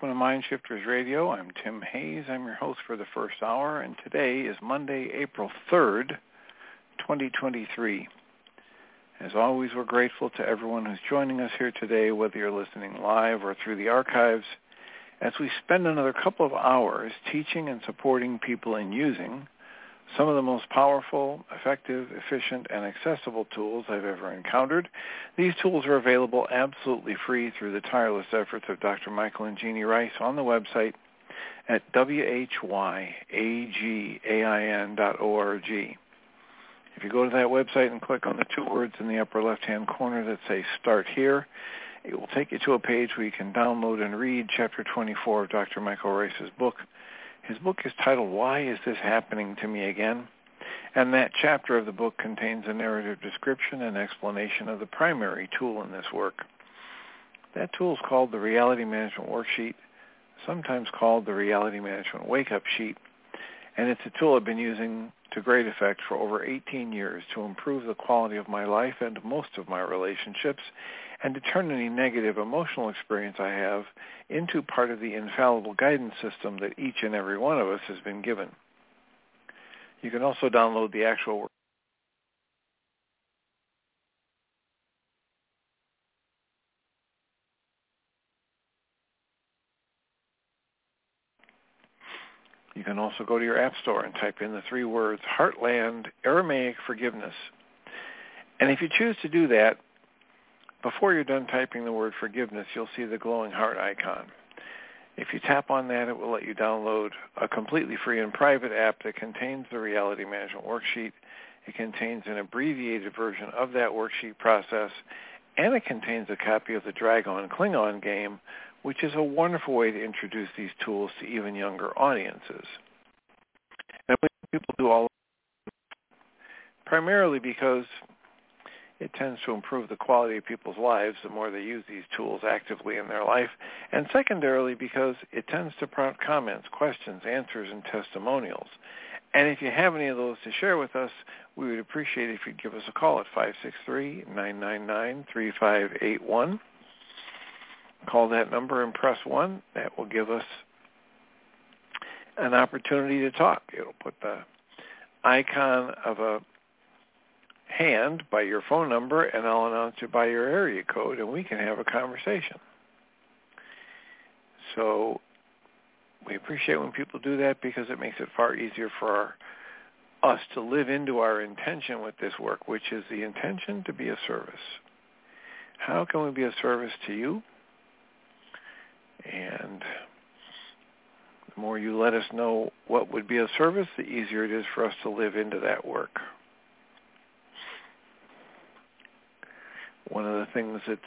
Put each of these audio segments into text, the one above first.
Welcome to Mind Shifters Radio. I'm Tim Hayes. I'm your host for the first hour, and today is Monday, April 3rd, 2023. As always, we're grateful to everyone who's joining us here today, whether you're listening live or through the archives, as we spend another couple of hours teaching and supporting people in using some of the most powerful, effective, efficient, and accessible tools I've ever encountered. These tools are available absolutely free through the tireless efforts of Dr. Michael and Jeanie Ryce on the website at whyagain.org. If you go to that website and click on the two words in the upper left-hand corner that say Start Here, it will take you to a page where you can download and read Chapter 24 of Dr. Michael Ryce's book, his book is titled Why Is This Happening to Me Again? And that chapter of the book contains a narrative description and explanation of the primary tool in this work. That tool is called the Reality Management Worksheet, sometimes called the Reality Management Wake-Up Sheet, and it's a tool I've been using to great effect for over 18 years to improve the quality of my life and most of my relationships and to turn any negative emotional experience I have into part of the infallible guidance system that each and every one of us has been given. You can also download the actual. You can also go to your app store and type in the three words Heartland Aramaic Forgiveness. And if you choose to do that, before you're done typing the word forgiveness, you'll see the glowing heart icon. If you tap on that, it will let you download a completely free and private app that contains the Reality Management Worksheet. It contains an abbreviated version of that worksheet process, and it contains a copy of the Dragon Klingon game, which is a wonderful way to introduce these tools to even younger audiences. And we people do all primarily because it tends to improve the quality of people's lives the more they use these tools actively in their life, and secondarily because it tends to prompt comments, questions, answers, and testimonials. And if you have any of those to share with us, we would appreciate it if you'd give us a call at 563-999-3581. Call that number and press 1. That will give us an opportunity to talk. It'll put the icon of a hand by your phone number and I'll announce it by your area code and we can have a conversation. So we appreciate when people do that because it makes it far easier for our, us to live into our intention with this work, which is the intention to be a service. How can we be a service to you? And the more you let us know what would be a service, the easier it is for us to live into that work. One of the things that's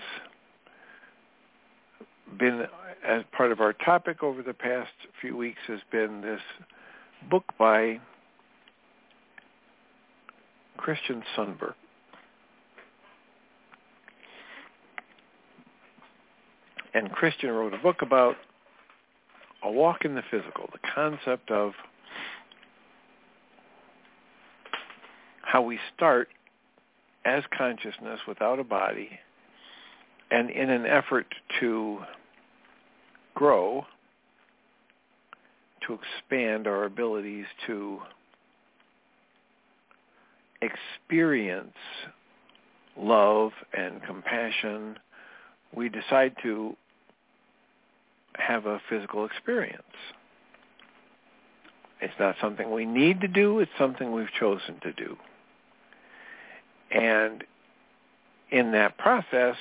been as part of our topic over the past few weeks has been this book by Christian Sundberg. And Christian wrote a book about a walk in the physical, the concept of how we start as consciousness without a body, and in an effort to grow, to expand our abilities to experience love and compassion, we decide to have a physical experience. It's not something we need to do, it's something we've chosen to do. And in that process,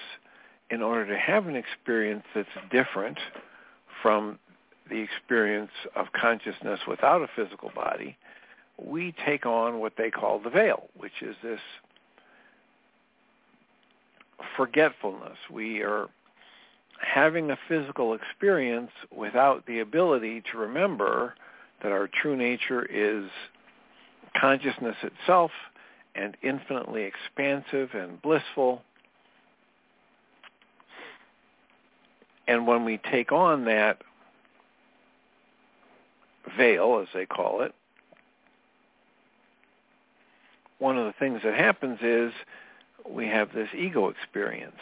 in order to have an experience that's different from the experience of consciousness without a physical body, we take on what they call the veil, which is this forgetfulness. We are having a physical experience without the ability to remember that our true nature is consciousness itself and infinitely expansive and blissful. And when we take on that veil, as they call it, one of the things that happens is we have this ego experience.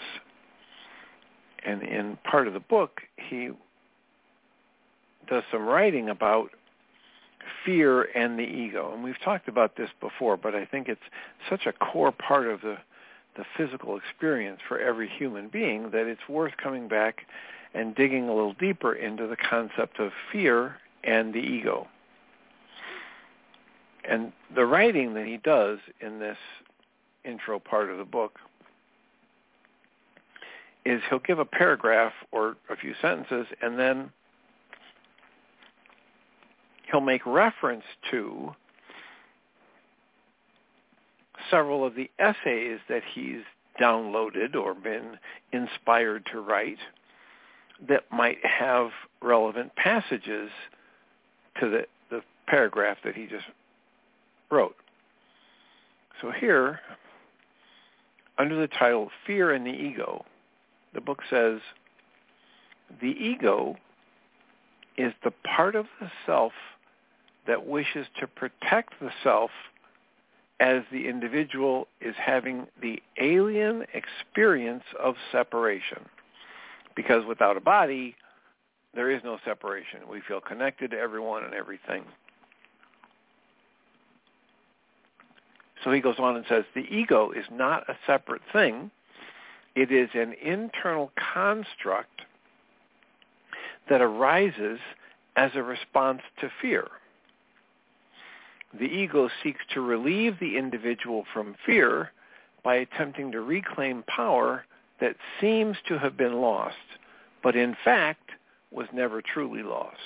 And in part of the book, he does some writing about fear and the ego. And we've talked about this before, but I think it's such a core part of the, the physical experience for every human being that it's worth coming back and digging a little deeper into the concept of fear and the ego. And the writing that he does in this intro part of the book is he'll give a paragraph or a few sentences and then he'll make reference to several of the essays that he's downloaded or been inspired to write that might have relevant passages to the, the paragraph that he just wrote. So here, under the title Fear and the Ego, the book says, the ego is the part of the self that wishes to protect the self as the individual is having the alien experience of separation. Because without a body, there is no separation. We feel connected to everyone and everything. So he goes on and says, the ego is not a separate thing. It is an internal construct that arises as a response to fear. The ego seeks to relieve the individual from fear by attempting to reclaim power that seems to have been lost, but in fact was never truly lost.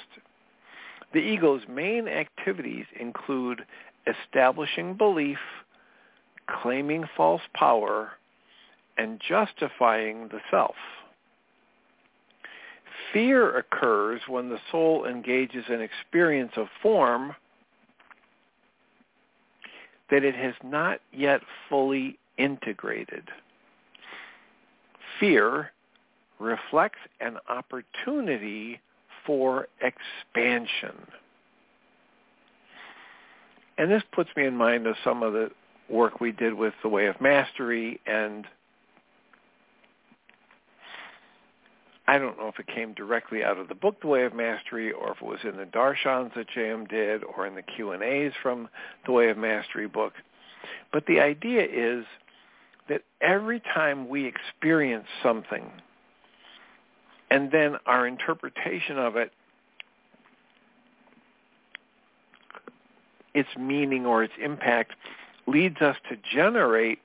The ego's main activities include establishing belief, claiming false power, and justifying the self. Fear occurs when the soul engages in experience of form that it has not yet fully integrated. Fear reflects an opportunity for expansion. And this puts me in mind of some of the work we did with the Way of Mastery and I don't know if it came directly out of the book The Way of Mastery or if it was in the darshans that Jayem did or in the Q&As from the Way of Mastery book. But the idea is that every time we experience something and then our interpretation of it, its meaning or its impact leads us to generate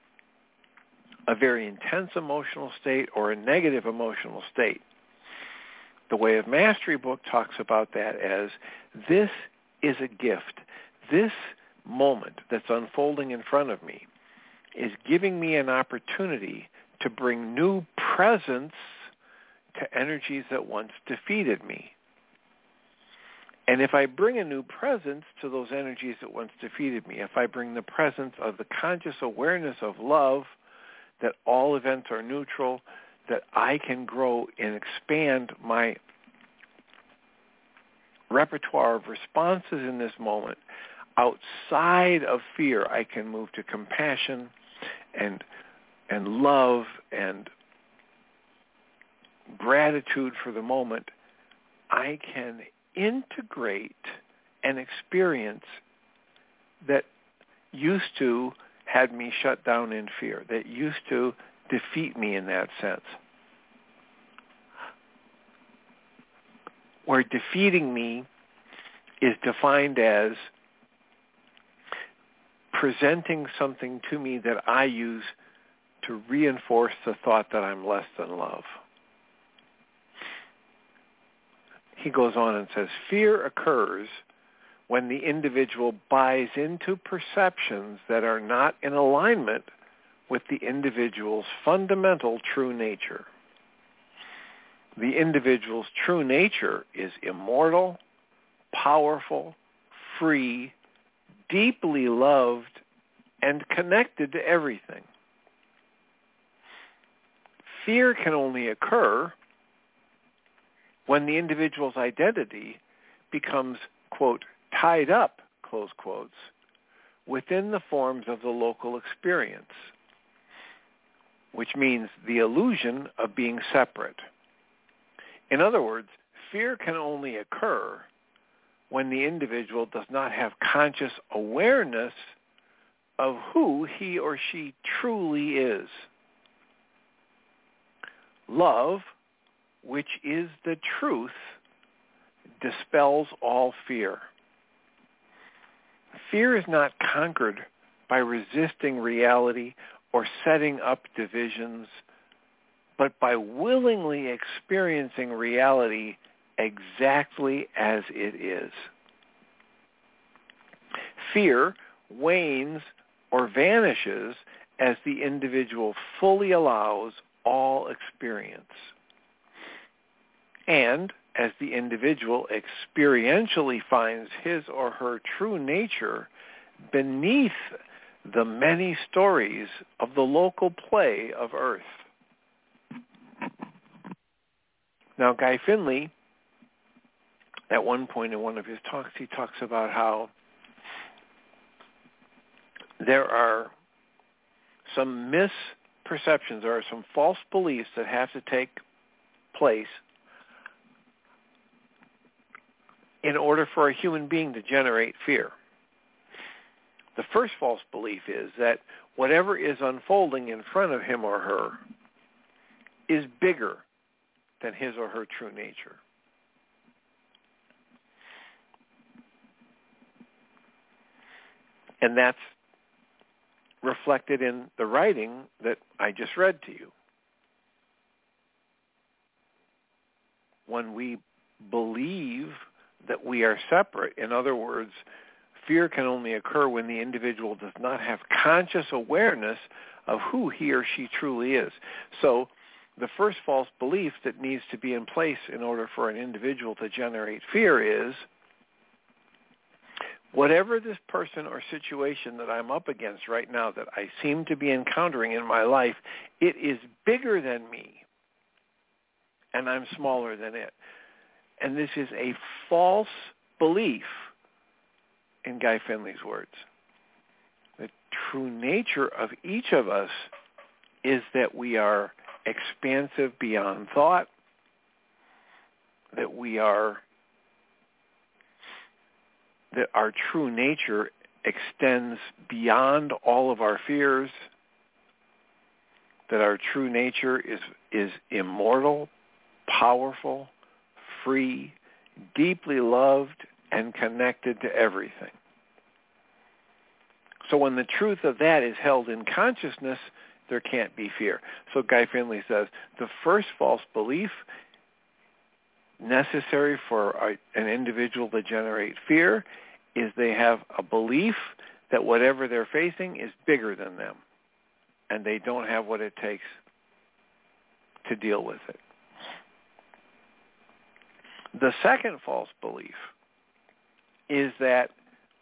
a very intense emotional state or a negative emotional state. The Way of Mastery book talks about that as this is a gift. This moment that's unfolding in front of me is giving me an opportunity to bring new presence to energies that once defeated me. And if I bring a new presence to those energies that once defeated me, if I bring the presence of the conscious awareness of love, that all events are neutral, that I can grow and expand my repertoire of responses in this moment outside of fear. I can move to compassion and and love and gratitude for the moment. I can integrate an experience that used to had me shut down in fear, that used to defeat me in that sense. Where defeating me is defined as presenting something to me that I use to reinforce the thought that I'm less than love. He goes on and says, fear occurs when the individual buys into perceptions that are not in alignment with the individual's fundamental true nature. The individual's true nature is immortal, powerful, free, deeply loved, and connected to everything. Fear can only occur when the individual's identity becomes, quote, tied up, close quotes, within the forms of the local experience, which means the illusion of being separate. In other words, fear can only occur when the individual does not have conscious awareness of who he or she truly is. Love, which is the truth, dispels all fear. Fear is not conquered by resisting reality or setting up divisions, but by willingly experiencing reality exactly as it is. Fear wanes or vanishes as the individual fully allows all experience. And as the individual experientially finds his or her true nature beneath the many stories of the local play of earth. Now, Guy Finley at one point in one of his talks, he talks about how there are some misperceptions, there are some false beliefs that have to take place in order for a human being to generate fear. The first false belief is that whatever is unfolding in front of him or her is bigger than his or her true nature. And that's reflected in the writing that I just read to you. When we believe that we are separate, in other words, fear can only occur when the individual does not have conscious awareness of who he or she truly is. So the first false belief that needs to be in place in order for an individual to generate fear is whatever this person or situation that I'm up against right now that I seem to be encountering in my life, it is bigger than me, and I'm smaller than it. And this is a false belief, in Guy Finley's words. The true nature of each of us is that we are expansive beyond thought, that we are that our true nature extends beyond all of our fears, that our true nature is, is immortal, powerful, free, deeply loved, and connected to everything. So when the truth of that is held in consciousness, there can't be fear. So Guy Finley says the first false belief necessary for a, an individual to generate fear is they have a belief that whatever they're facing is bigger than them and they don't have what it takes to deal with it. The second false belief is that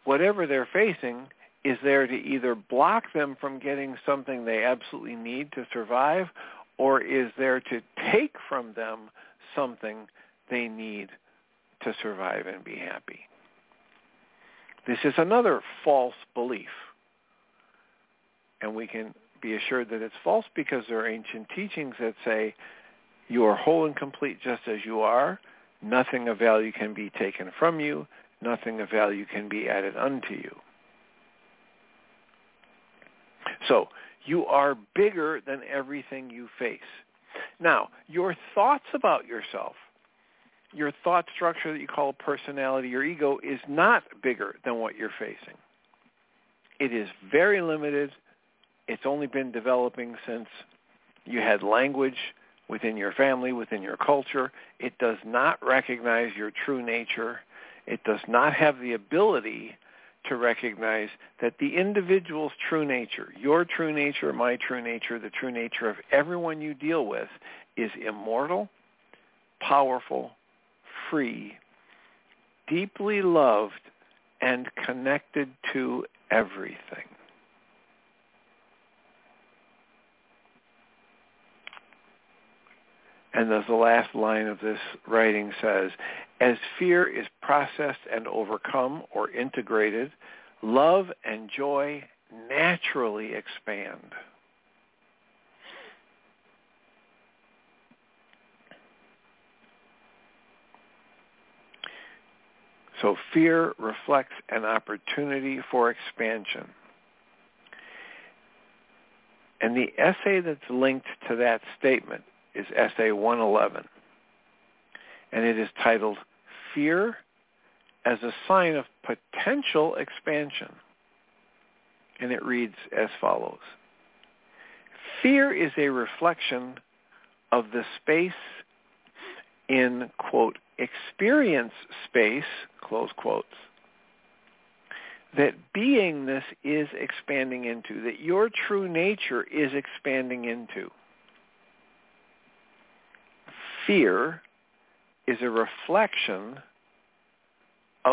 whatever they're facing is there to either block them from getting something they absolutely need to survive or is there to take from them something they need to survive and be happy. This is another false belief. And we can be assured that it's false because there are ancient teachings that say you are whole and complete just as you are. Nothing of value can be taken from you. Nothing of value can be added unto you. So you are bigger than everything you face. Now, your thoughts about yourself, your thought structure that you call personality, your ego, is not bigger than what you're facing. It is very limited. It's only been developing since you had language within your family, within your culture. It does not recognize your true nature. It does not have the ability to recognize that the individual's true nature, your true nature, my true nature, the true nature of everyone you deal with is immortal, powerful, free, deeply loved, and connected to everything. And as the last line of this writing says, as fear is processed and overcome or integrated, love and joy naturally expand. So fear reflects an opportunity for expansion. And the essay that's linked to that statement is essay 111. And it is titled Fear as a Sign of Potential Expansion. And it reads as follows. Fear is a reflection of the space in, quote, experience space, close quotes, that beingness is expanding into, that your true nature is expanding into. Fear is a reflection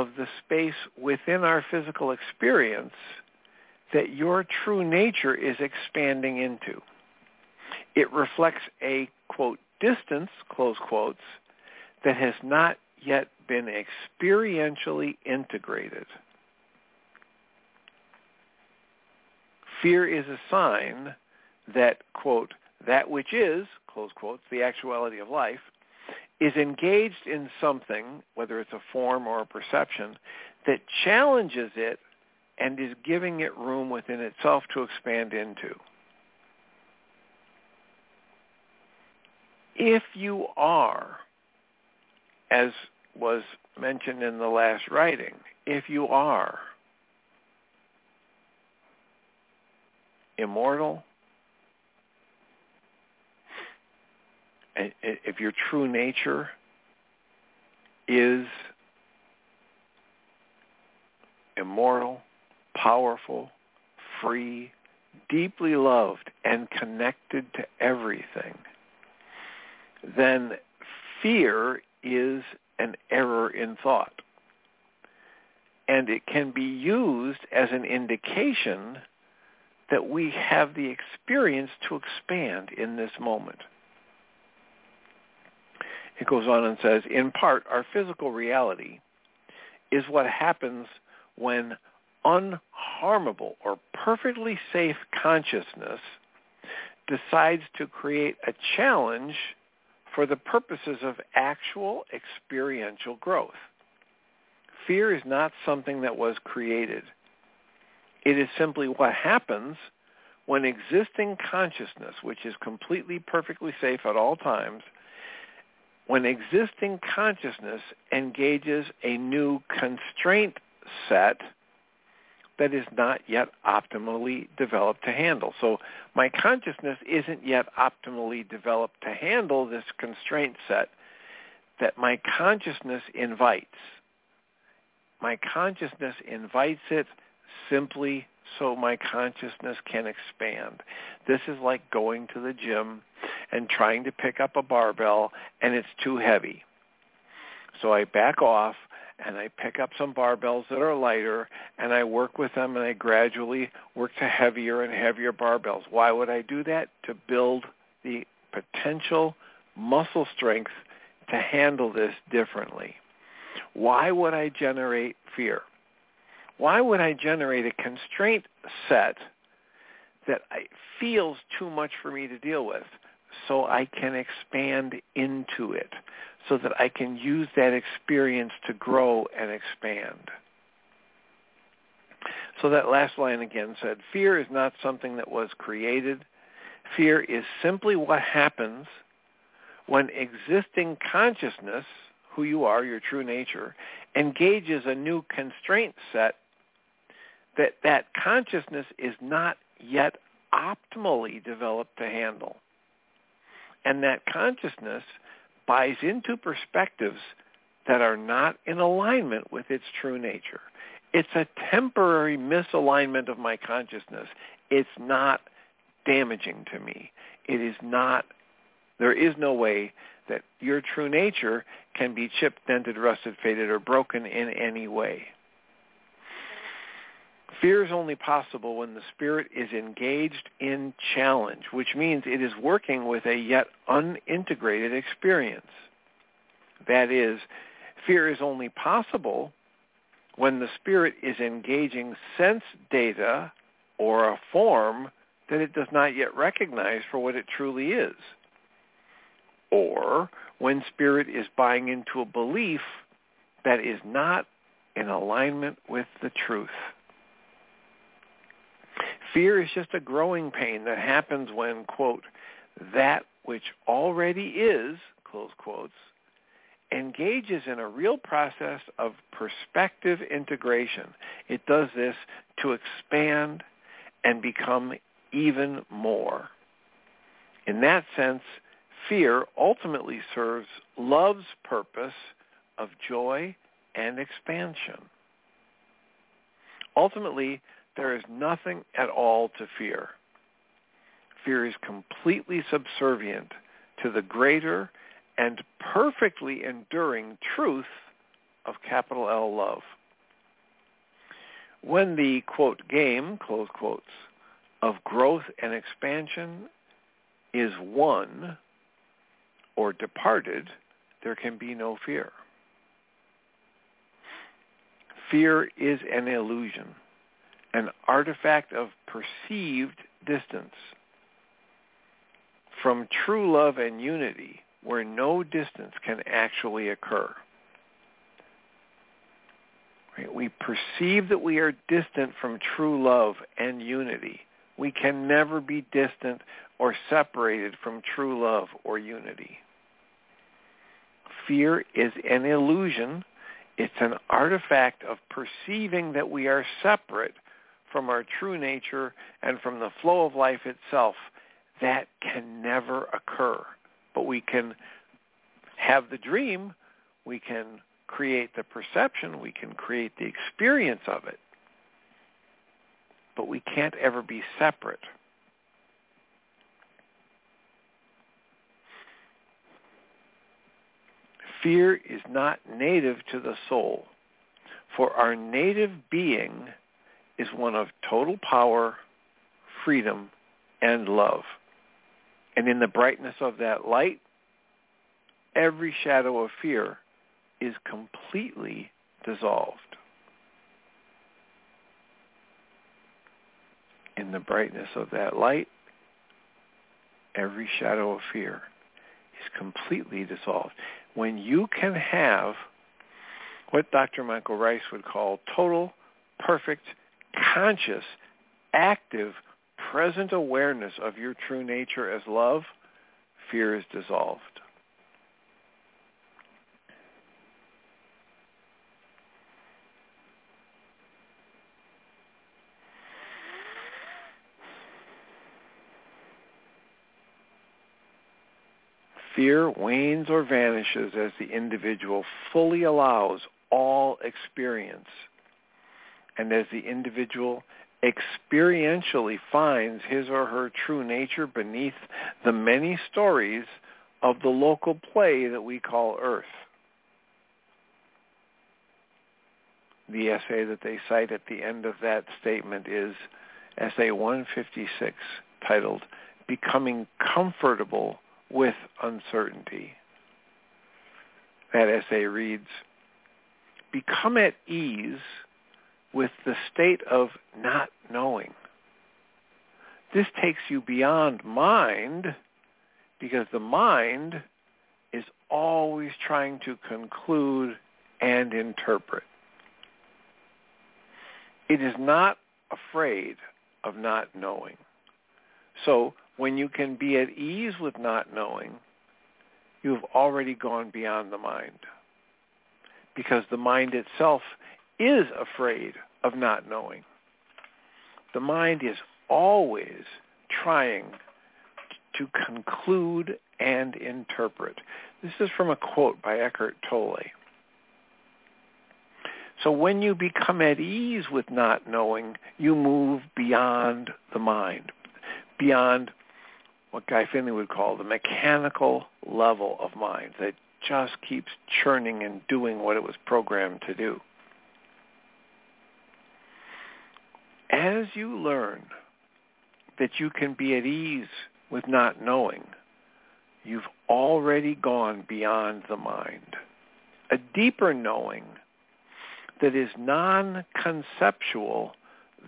of the space within our physical experience that your true nature is expanding into. It reflects a, quote, distance, close quotes, that has not yet been experientially integrated. Fear is a sign that, quote, that which is, close quotes, the actuality of life, is engaged in something, whether it's a form or a perception, that challenges it and is giving it room within itself to expand into. If you are as was mentioned in the last writing, if you are immortal, if your true nature is immortal, powerful, free, deeply loved, and connected to everything, then fear is an error in thought. And it can be used as an indication that we have the experience to expand in this moment. It goes on and says, in part, our physical reality is what happens when unharmable or perfectly safe consciousness decides to create a challenge for the purposes of actual experiential growth. Fear is not something that was created. It is simply what happens when existing consciousness, which is completely perfectly safe at all times, when existing consciousness engages a new constraint set that is not yet optimally developed to handle. So my consciousness isn't yet optimally developed to handle this constraint set that my consciousness invites. My consciousness invites it simply so my consciousness can expand. This is like going to the gym and trying to pick up a barbell and it's too heavy. So I back off and I pick up some barbells that are lighter and I work with them and I gradually work to heavier and heavier barbells. Why would I do that? To build the potential muscle strength to handle this differently. Why would I generate fear? Why would I generate a constraint set that feels too much for me to deal with so I can expand into it, so that I can use that experience to grow and expand? So that last line again said, fear is not something that was created. Fear is simply what happens when existing consciousness, who you are, your true nature, engages a new constraint set that that consciousness is not yet optimally developed to handle. And that consciousness buys into perspectives that are not in alignment with its true nature. It's a temporary misalignment of my consciousness. It's not damaging to me. It is not, there is no way that your true nature can be chipped, dented, rusted, faded, or broken in any way. Fear is only possible when the spirit is engaged in challenge, which means it is working with a yet unintegrated experience. That is, fear is only possible when the spirit is engaging sense data or a form that it does not yet recognize for what it truly is. Or when spirit is buying into a belief that is not in alignment with the truth. Fear is just a growing pain that happens when, quote, that which already is, close quotes, engages in a real process of perspective integration. It does this to expand and become even more. In that sense, fear ultimately serves love's purpose of joy and expansion. Ultimately, there is nothing at all to fear. Fear is completely subservient to the greater and perfectly enduring truth of capital L love. When the, quote, game, close quotes, of growth and expansion is won or departed, there can be no fear. Fear is an illusion, an artifact of perceived distance. From true love and unity, where no distance can actually occur. Right? We perceive that we are distant from true love and unity. We can never be distant or separated from true love or unity. Fear is an illusion. It's an artifact of perceiving that we are separate from our true nature and from the flow of life itself. That can never occur but we can have the dream, we can create the perception, we can create the experience of it, but we can't ever be separate. Fear is not native to the soul, for our native being is one of total power, freedom, and love. And in the brightness of that light, every shadow of fear is completely dissolved. In the brightness of that light, every shadow of fear is completely dissolved. When you can have what Dr. Michael Ryce would call total, perfect, conscious, active present awareness of your true nature as love, fear is dissolved. Fear wanes or vanishes as the individual fully allows all experience and as the individual experientially finds his or her true nature beneath the many stories of the local play that we call Earth. The essay that they cite at the end of that statement is Essay 156, titled Becoming Comfortable with Uncertainty. That essay reads, Become at ease with the state of not knowing. This takes you beyond mind because the mind is always trying to conclude and interpret. It is not afraid of not knowing. So when you can be at ease with not knowing, you've already gone beyond the mind. Because the mind itself is afraid of not knowing. The mind is always trying to conclude and interpret. This is from a quote by Eckhart Tolle. So when you become at ease with not knowing, you move beyond the mind, beyond what Guy Finley would call the mechanical level of mind that just keeps churning and doing what it was programmed to do. As you learn that you can be at ease with not knowing, you've already gone beyond the mind. A deeper knowing that is non-conceptual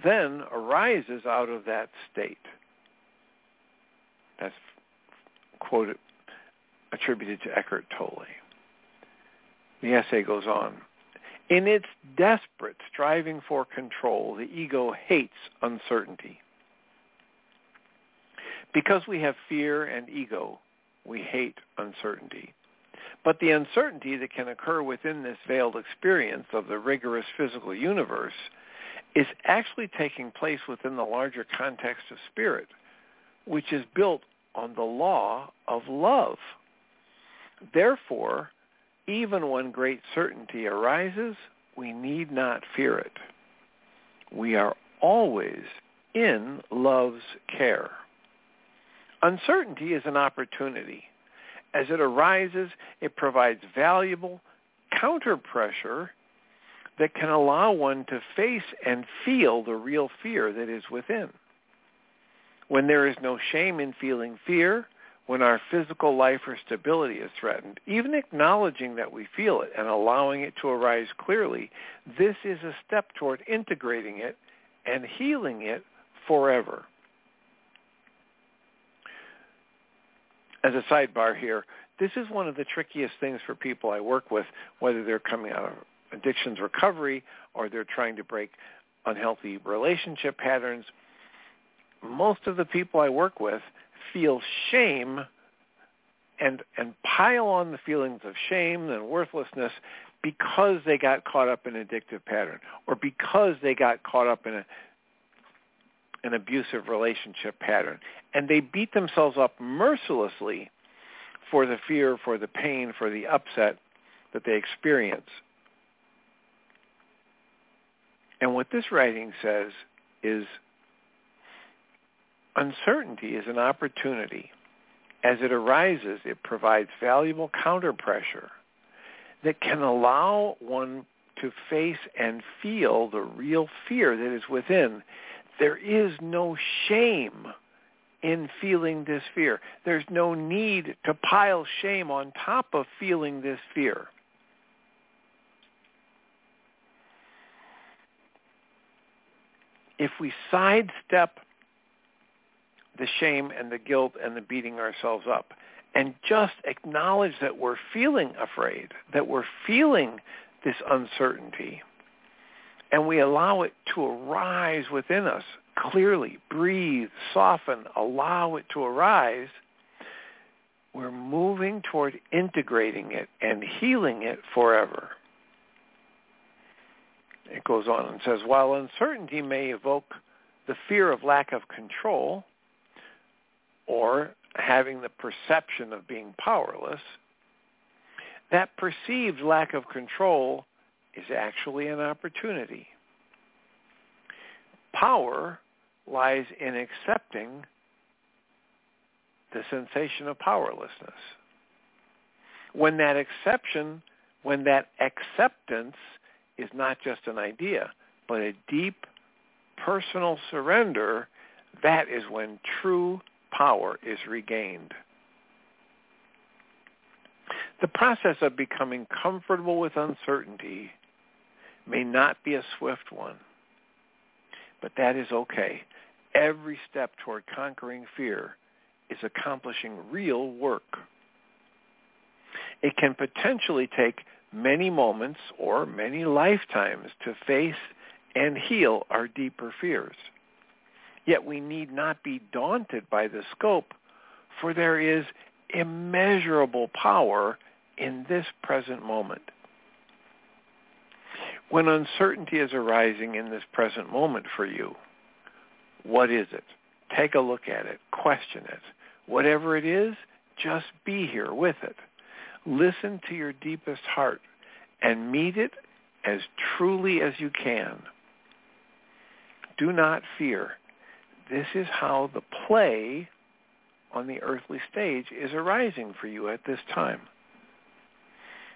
then arises out of that state. That's quoted, attributed to Eckhart Tolle. The essay goes on. In its desperate striving for control, the ego hates uncertainty. Because we have fear and ego, we hate uncertainty. But the uncertainty that can occur within this veiled experience of the rigorous physical universe is actually taking place within the larger context of spirit, which is built on the law of love. Therefore, even when great certainty arises, we need not fear it. We are always in love's care. Uncertainty is an opportunity. As it arises, it provides valuable counter-pressure that can allow one to face and feel the real fear that is within. When there is no shame in feeling fear, when our physical life or stability is threatened, even acknowledging that we feel it and allowing it to arise clearly, this is a step toward integrating it and healing it forever. as a sidebar here, this is one of the trickiest things for people I work with, whether they're coming out of addictions recovery or they're trying to break unhealthy relationship patterns. Most of the people I work with feel shame and and pile on the feelings of shame and worthlessness because they got caught up in an addictive pattern or because they got caught up in a an abusive relationship pattern. And they beat themselves up mercilessly for the fear, for the pain, for the upset that they experience. And what this writing says is uncertainty is an opportunity. As it arises, it provides valuable counterpressure that can allow one to face and feel the real fear that is within there is no shame in feeling this fear. There's no need to pile shame on top of feeling this fear. If we sidestep the shame and the guilt and the beating ourselves up. And just acknowledge that we're feeling afraid, that we're feeling this uncertainty, and we allow it to arise within us. Clearly, breathe, soften, allow it to arise, we're moving toward integrating it and healing it forever. It goes on and says, while uncertainty may evoke the fear of lack of control or having the perception of being powerless, that perceived lack of control is actually an opportunity. Power lies in accepting the sensation of powerlessness. When that exception, when that acceptance is not just an idea, but a deep personal surrender, that is when true power is regained. The process of becoming comfortable with uncertainty may not be a swift one, but that is okay. Every step toward conquering fear is accomplishing real work. It can potentially take many moments or many lifetimes to face and heal our deeper fears. Yet we need not be daunted by the scope, for there is immeasurable power in this present moment. When uncertainty is arising in this present moment for you, what is it? Take a look at it. Question it. Whatever it is, just be here with it. Listen to your deepest heart and meet it as truly as you can. Do not fear. This is how the play on the earthly stage is arising for you at this time.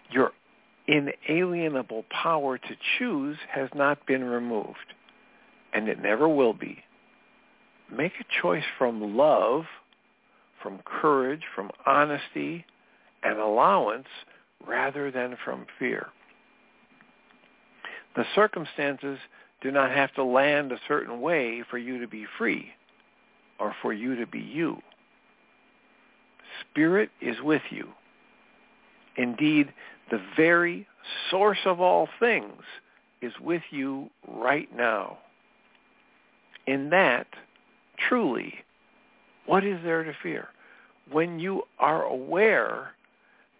Your inalienable power to choose has not been removed, and it never will be. Make a choice from love, from courage, from honesty, and allowance rather than from fear. The circumstances do not have to land a certain way for you to be free or for you to be you. Spirit is with you. Indeed, the very source of all things is with you right now. In that, truly, what is there to fear? When you are aware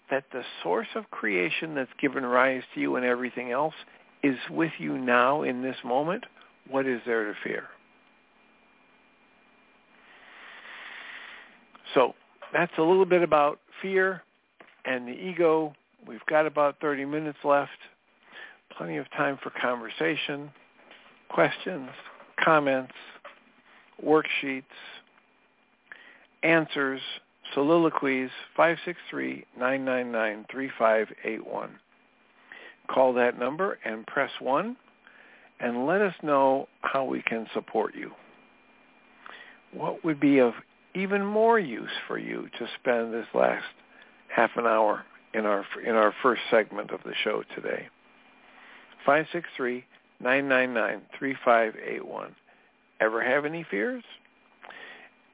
that the source of creation that's given rise to you and everything else is with you now in this moment, what is there to fear? So that's a little bit about fear and the ego. We've got about 30 minutes left. Plenty of time for conversation, questions, comments, worksheets, answers, soliloquies, 563-999-3581. Call that number and press 1 and let us know how we can support you. What would be of even more use for you to spend this last half an hour in our in our first segment of the show today. 563-999-3581. Ever have any fears?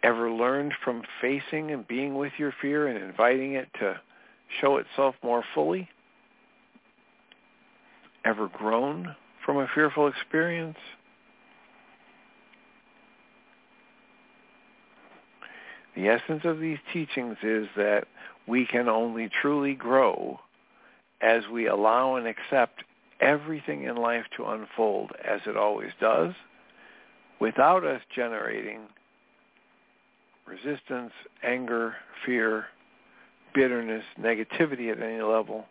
Ever learned from facing and being with your fear and inviting it to show itself more fully? Ever grown from a fearful experience? The essence of these teachings is that we can only truly grow as we allow and accept everything in life to unfold as it always does without us generating resistance, anger, fear, bitterness, negativity at any level.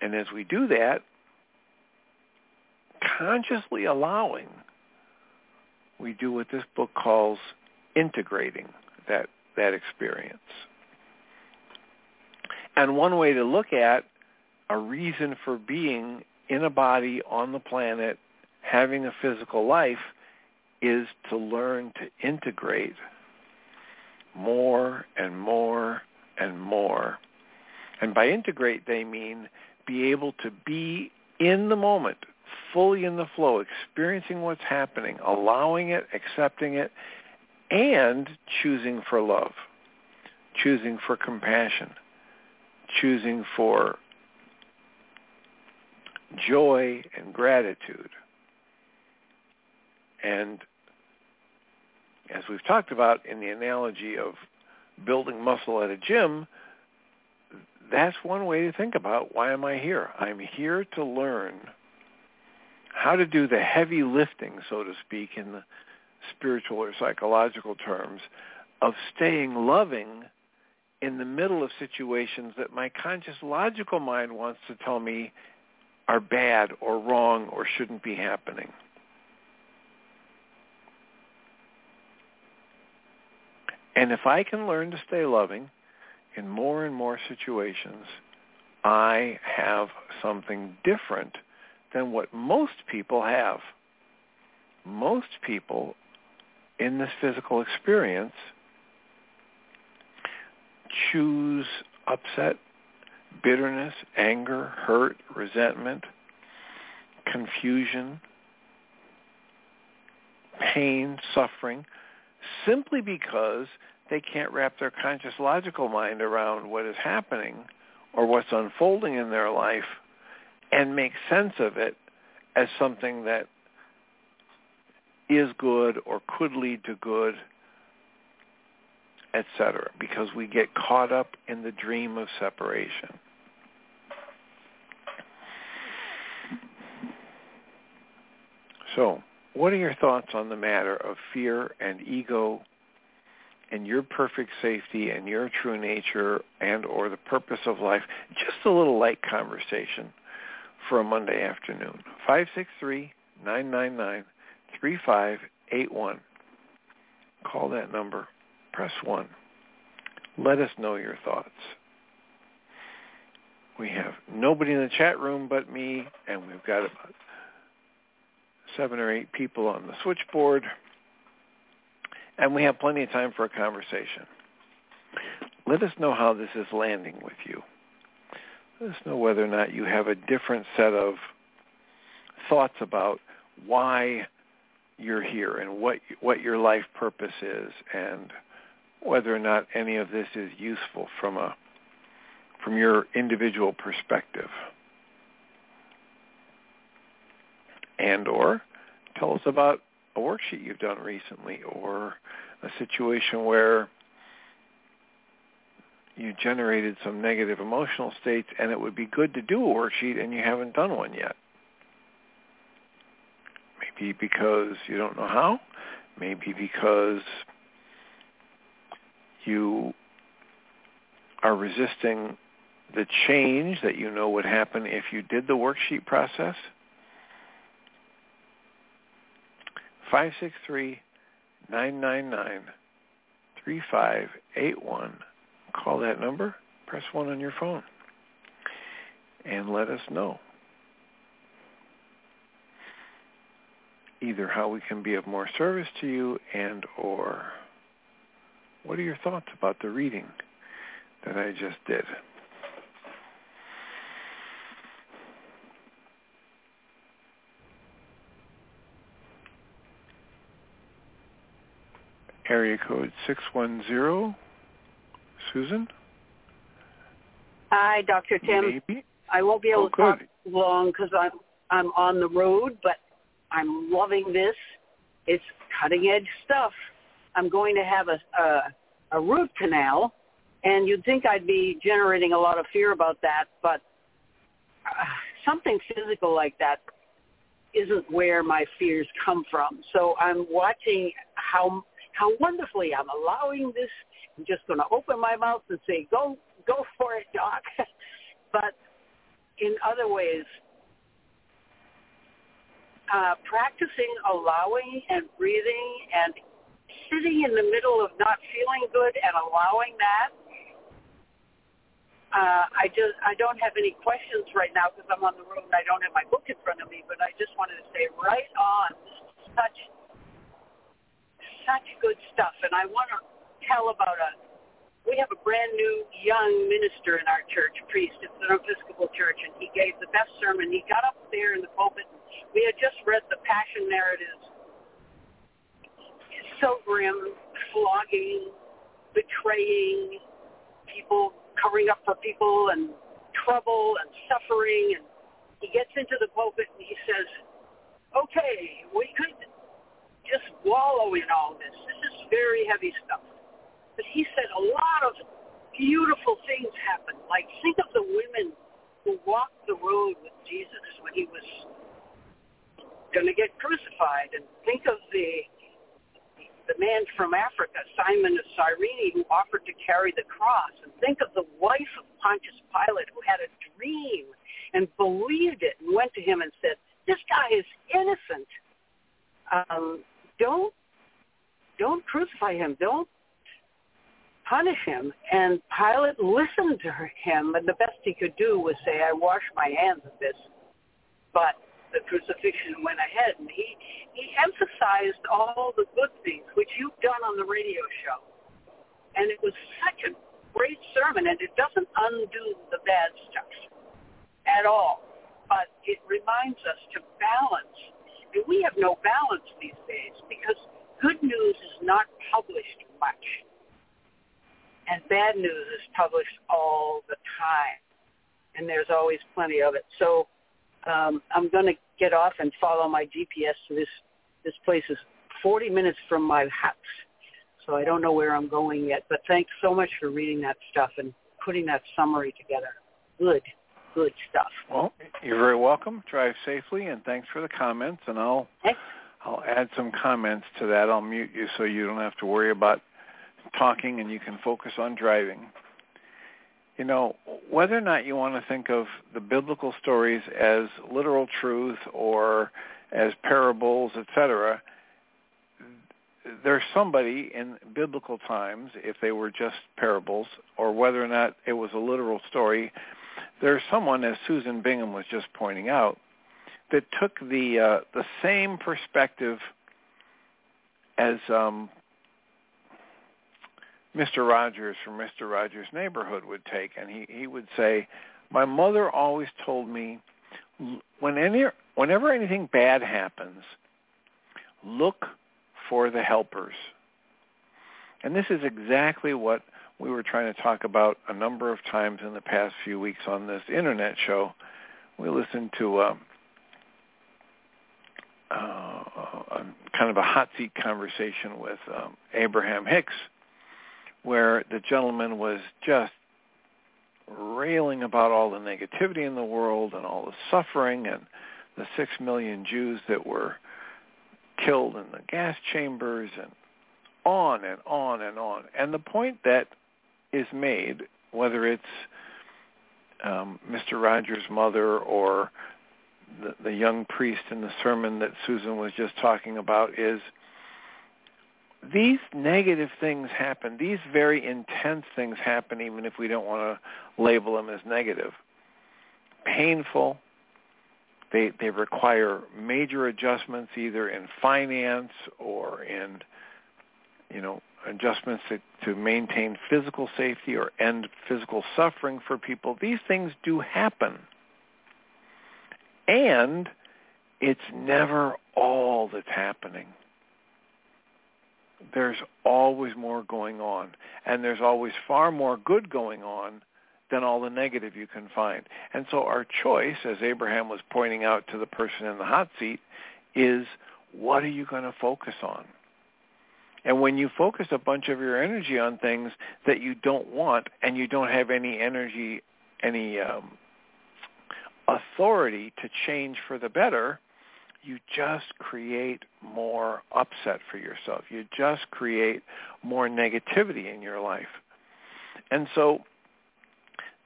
And as we do that, consciously allowing, we do what this book calls integrating that, that experience. And one way to look at a reason for being in a body on the planet, having a physical life, is to learn to integrate more and more and more. And by integrate, they mean be able to be in the moment, fully in the flow, experiencing what's happening, allowing it, accepting it, and choosing for love, choosing for compassion, choosing for joy and gratitude. And as we've talked about in the analogy of building muscle at a gym, that's one way to think about why am I here? I'm here to learn how to do the heavy lifting, so to speak, in the spiritual or psychological terms, of staying loving in the middle of situations that my conscious logical mind wants to tell me are bad or wrong or shouldn't be happening. And if I can learn to stay loving in more and more situations, I have something different than what most people have. Most people in this physical experience choose upset, bitterness, anger, hurt, resentment, confusion, pain, suffering, simply because they can't wrap their conscious logical mind around what is happening or what's unfolding in their life and make sense of it as something that is good or could lead to good, etc., because we get caught up in the dream of separation. So, what are your thoughts on the matter of fear and ego and your perfect safety and your true nature and or the purpose of life? Just a little light conversation for a Monday afternoon. 563-999-3581. Call that number. Press 1. Let us know your thoughts. We have nobody in the chat room but me, and we've got about seven or eight people on the switchboard, and we have plenty of time for a conversation. Let us know how this is landing with you. Let us know whether or not you have a different set of thoughts about why you're here and what what your life purpose is and whether or not any of this is useful from a from your individual perspective. and or tell us about a worksheet you've done recently or a situation where you generated some negative emotional states and it would be good to do a worksheet and you haven't done one yet. Maybe because you don't know how, maybe because you are resisting the change that you know would happen if you did the worksheet process. 563-999-3581. Call that number, press 1 on your phone, and let us know either how we can be of more service to you and or what are your thoughts about the reading that I just did. Area code 610. Susan? Hi, Dr. Tim. Maybe? I won't be able Oh, to talk long because I'm I'm on the road, but I'm loving this. It's cutting edge stuff. I'm going to have a a, a root canal, and you'd think I'd be generating a lot of fear about that, but uh, something physical like that isn't where my fears come from. So I'm watching how how wonderfully I'm allowing this. I'm just going to open my mouth and say, "Go, go for it, doc." but in other ways, uh, practicing allowing and breathing and sitting in the middle of not feeling good and allowing that. Uh, I just I don't have any questions right now because I'm on the road and I don't have my book in front of me. But I just wanted to say, right on, this is such such good stuff, and I want to tell about a. We have a brand new young minister in our church, priest. It's an Episcopal church, and he gave the best sermon. He got up there in the pulpit. We had just read the Passion narratives. So grim, flogging, betraying, people covering up for people, and trouble and suffering. And he gets into the pulpit and he says, "Okay, we could just wallow in all this. This is very heavy stuff." But he said a lot of beautiful things happened. Like think of the women who walked the road with Jesus when he was going to get crucified, and think of the the man from Africa, Simon of Cyrene, who offered to carry the cross, and think of the wife of Pontius Pilate who had a dream and believed it and went to him and said, "This guy is innocent. Um, don't don't crucify him. Don't punish him. And Pilate listened to him, and the best he could do was say, I wash my hands of this. But the crucifixion went ahead, and he, he emphasized all the good things, which you've done on the radio show. And it was such a great sermon, and it doesn't undo the bad stuff at all. But it reminds us to balance. We have no balance these days because good news is not published much and bad news is published all the time, and there's always plenty of it. So um, I'm going to get off and follow my GPS to this this place is 40 minutes from my house. So I don't know where I'm going yet, but thanks so much for reading that stuff and putting that summary together. Good, good stuff. Well, you're very welcome. Drive safely, and thanks for the comments. And I'll I'll add some comments to that. I'll mute you so you don't have to worry about talking, and you can focus on driving. You know, whether or not you want to think of the biblical stories as literal truth or as parables, etc., there's somebody in biblical times, if they were just parables, or whether or not it was a literal story, there's someone, as Susan Bingham was just pointing out, that took the uh, the same perspective as um, Mr. Rogers from Mr. Rogers' Neighborhood would take, and he he would say, "My mother always told me, when any whenever anything bad happens, look for the helpers. And this is exactly what we were trying to talk about a number of times in the past few weeks on this internet show. We listened to uh, uh, kind of a hot seat conversation with um, Abraham Hicks, where the gentleman was just railing about all the negativity in the world and all the suffering and the six million Jews that were killed in the gas chambers and on and on and on. And the point that is made, whether it's um, Mr. Rogers' mother or the, the young priest in the sermon that Susan was just talking about, is these negative things happen. These very intense things happen even if we don't want to label them as negative. Painful, they they require major adjustments either in finance or in you know adjustments to, to maintain physical safety or end physical suffering for people. These things do happen. And it's never all that's happening. There's always more going on. And there's always far more good going on than all the negative you can find. And so our choice, as Abraham was pointing out to the person in the hot seat, is what are you going to focus on? And when you focus a bunch of your energy on things that you don't want and you don't have any energy, any um, authority to change for the better, you just create more upset for yourself. You just create more negativity in your life. And so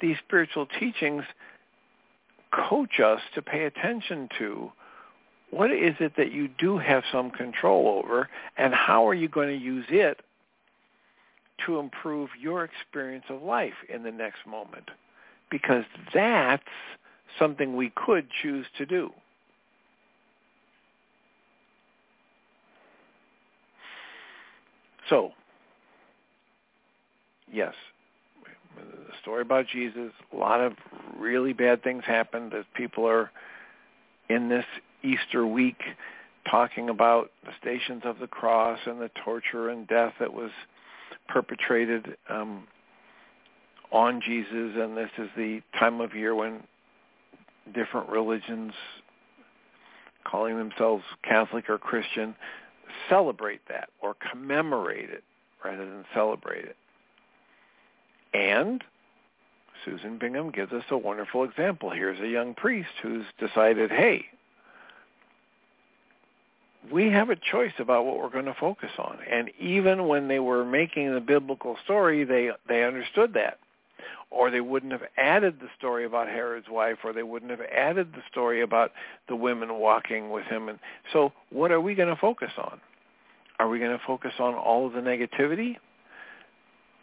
these spiritual teachings coach us to pay attention to what is it that you do have some control over and how are you going to use it to improve your experience of life in the next moment because that's something we could choose to do. So, yes, the story about Jesus, a lot of really bad things happened as people are in this Easter week talking about the stations of the cross and the torture and death that was perpetrated um, on Jesus. And this is the time of year when different religions, calling themselves Catholic or Christian, celebrate that or commemorate it rather than celebrate it. And Susan Bingham gives us a wonderful example. Here's a young priest who's decided, hey, we have a choice about what we're going to focus on. And even when they were making the biblical story, they they understood that. Or they wouldn't have added the story about Herod's wife, or they wouldn't have added the story about the women walking with him. And so what are we going to focus on? Are we going to focus on all of the negativity?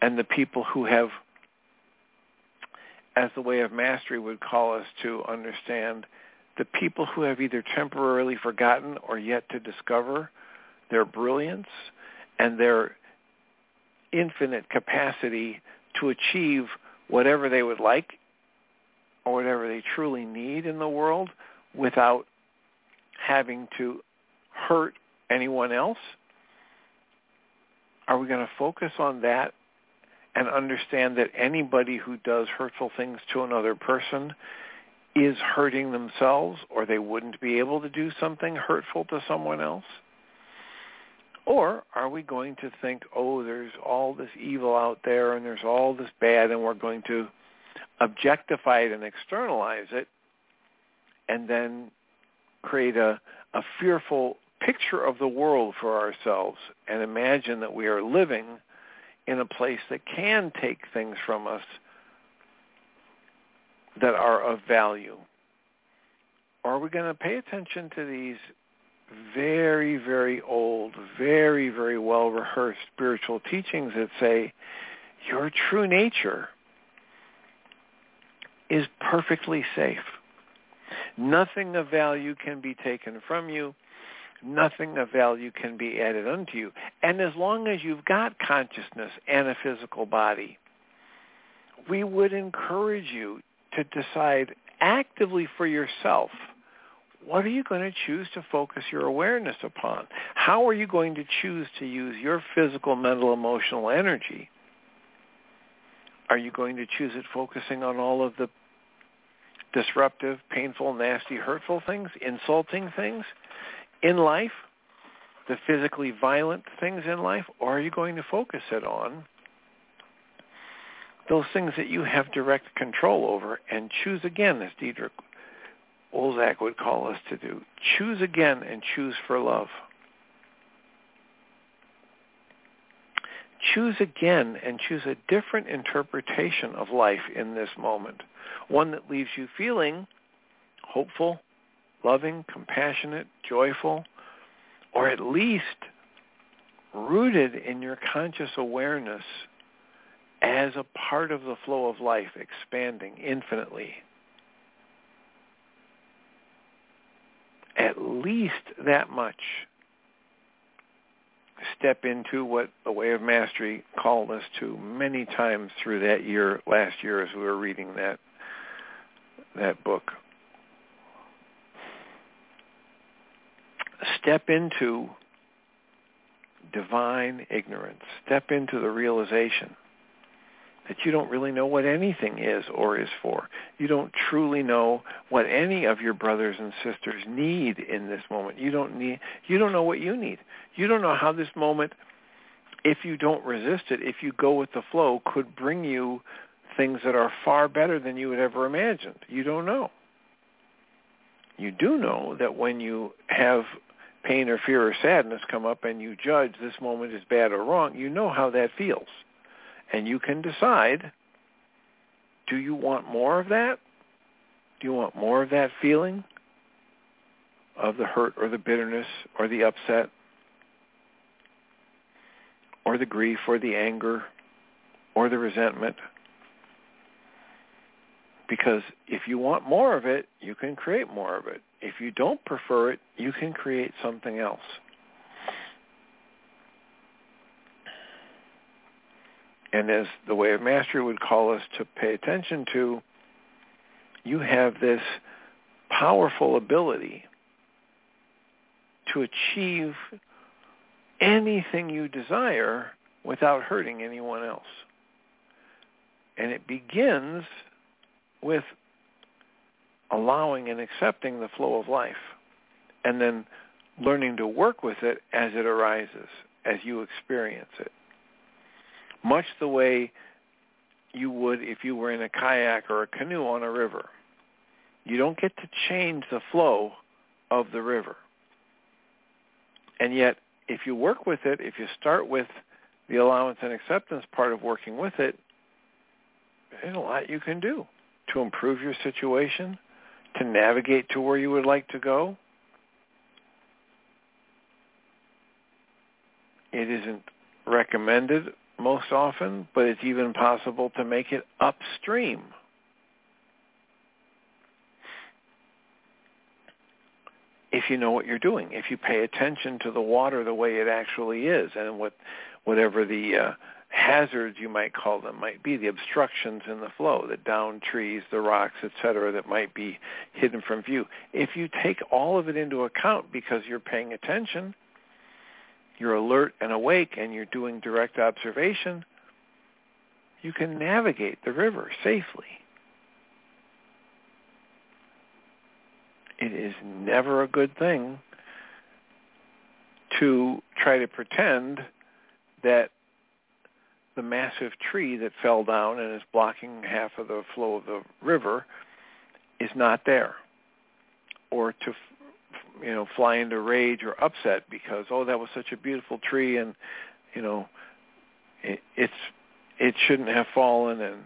and the people who have, as the way of mastery would call us to understand, the people who have either temporarily forgotten or yet to discover their brilliance and their infinite capacity to achieve whatever they would like or whatever they truly need in the world without having to hurt anyone else? Are we going to focus on that and understand that anybody who does hurtful things to another person is hurting themselves or they wouldn't be able to do something hurtful to someone else? Or are we going to think, oh, there's all this evil out there and there's all this bad and we're going to objectify it and externalize it and then create a, a fearful picture of the world for ourselves and imagine that we are living in a place that can take things from us that are of value? Are we going to pay attention to these very, very old, very, very well-rehearsed spiritual teachings that say your true nature is perfectly safe. Nothing of value can be taken from you. Nothing of value can be added unto you. And as long as you've got consciousness and a physical body, we would encourage you to decide actively for yourself what are you going to choose to focus your awareness upon? How are you going to choose to use your physical, mental, emotional energy? Are you going to choose it focusing on all of the disruptive, painful, nasty, hurtful things, insulting things in life, the physically violent things in life, or are you going to focus it on those things that you have direct control over and choose again, as Diederik Olzak would call us to do. Choose again and choose for love. Choose again and choose a different interpretation of life in this moment, one that leaves you feeling hopeful, loving, compassionate, joyful, or at least rooted in your conscious awareness as a part of the flow of life expanding infinitely. At least that much step into what the way of mastery called us to many times through that year last year as we were reading that that book step into divine ignorance step into the realization that you don't really know what anything is or is for. You don't truly know what any of your brothers and sisters need in this moment. You don't need you don't know what you need. You don't know how this moment if you don't resist it, if you go with the flow could bring you things that are far better than you had ever imagined. You don't know. You do know that when you have pain or fear or sadness come up and you judge this moment is bad or wrong, you know how that feels. And you can decide, do you want more of that? Do you want more of that feeling of the hurt or the bitterness or the upset or the grief or the anger or the resentment? Because if you want more of it, you can create more of it. If you don't prefer it, you can create something else. And as the way of mastery would call us to pay attention to, you have this powerful ability to achieve anything you desire without hurting anyone else. And it begins with allowing and accepting the flow of life and then learning to work with it as it arises, as you experience it much the way you would if you were in a kayak or a canoe on a river. You don't get to change the flow of the river. And yet, if you work with it, if you start with the allowance and acceptance part of working with it, there's a lot you can do to improve your situation, to navigate to where you would like to go. It isn't recommended most often, but it's even possible to make it upstream. If you know what you're doing, if you pay attention to the water the way it actually is, and what, whatever the uh, hazards you might call them might be, the obstructions in the flow, the down trees, the rocks, etc., that might be hidden from view. If you take all of it into account because you're paying attention, you're alert and awake and you're doing direct observation, you can navigate the river safely. it is never a good thing to try to pretend that the massive tree that fell down and is blocking half of the flow of the river is not there or to you know fly into rage or upset because oh that was such a beautiful tree and you know it, it's it shouldn't have fallen. And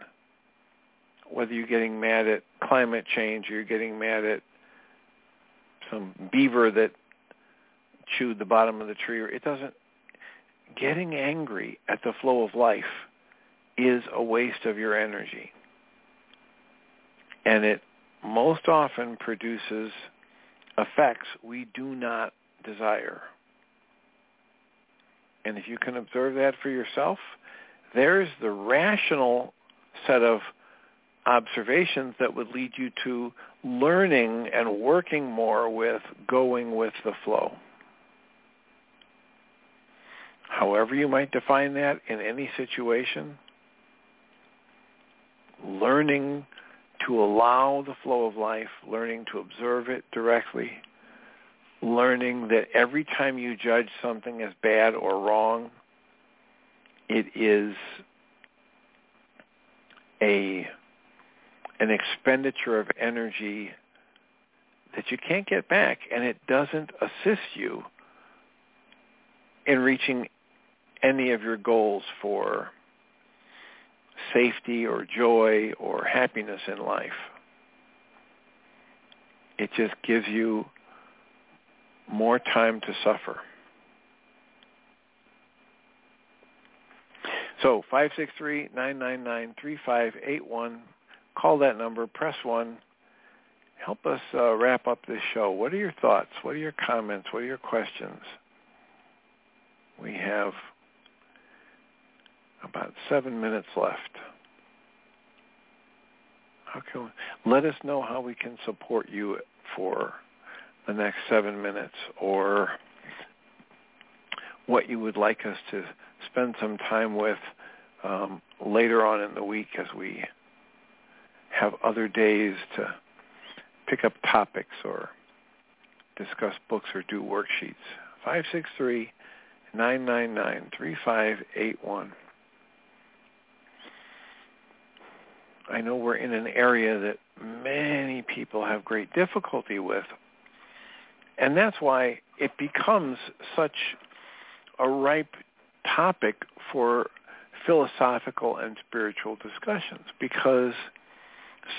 whether you're getting mad at climate change or you're getting mad at some beaver that chewed the bottom of the tree or it doesn't getting angry at the flow of life is a waste of your energy. And it most often produces effects we do not desire. And if you can observe that for yourself, there's the rational set of observations that would lead you to learning and working more with going with the flow. However you might define that in any situation, learning to allow the flow of life, learning to observe it directly, learning that every time you judge something as bad or wrong, it is a an expenditure of energy that you can't get back and it doesn't assist you in reaching any of your goals for safety or joy or happiness in life. It just gives you more time to suffer. So 563-999-3581. Call that number. Press 1. Help us uh, wrap up this show. What are your thoughts? What are your comments? What are your questions? We have about seven minutes left. Okay. Let us know how we can support you for the next seven minutes or what you would like us to spend some time with um, later on in the week as we have other days to pick up topics or discuss books or do worksheets. 563 I know we're in an area that many people have great difficulty with. And that's why it becomes such a ripe topic for philosophical and spiritual discussions because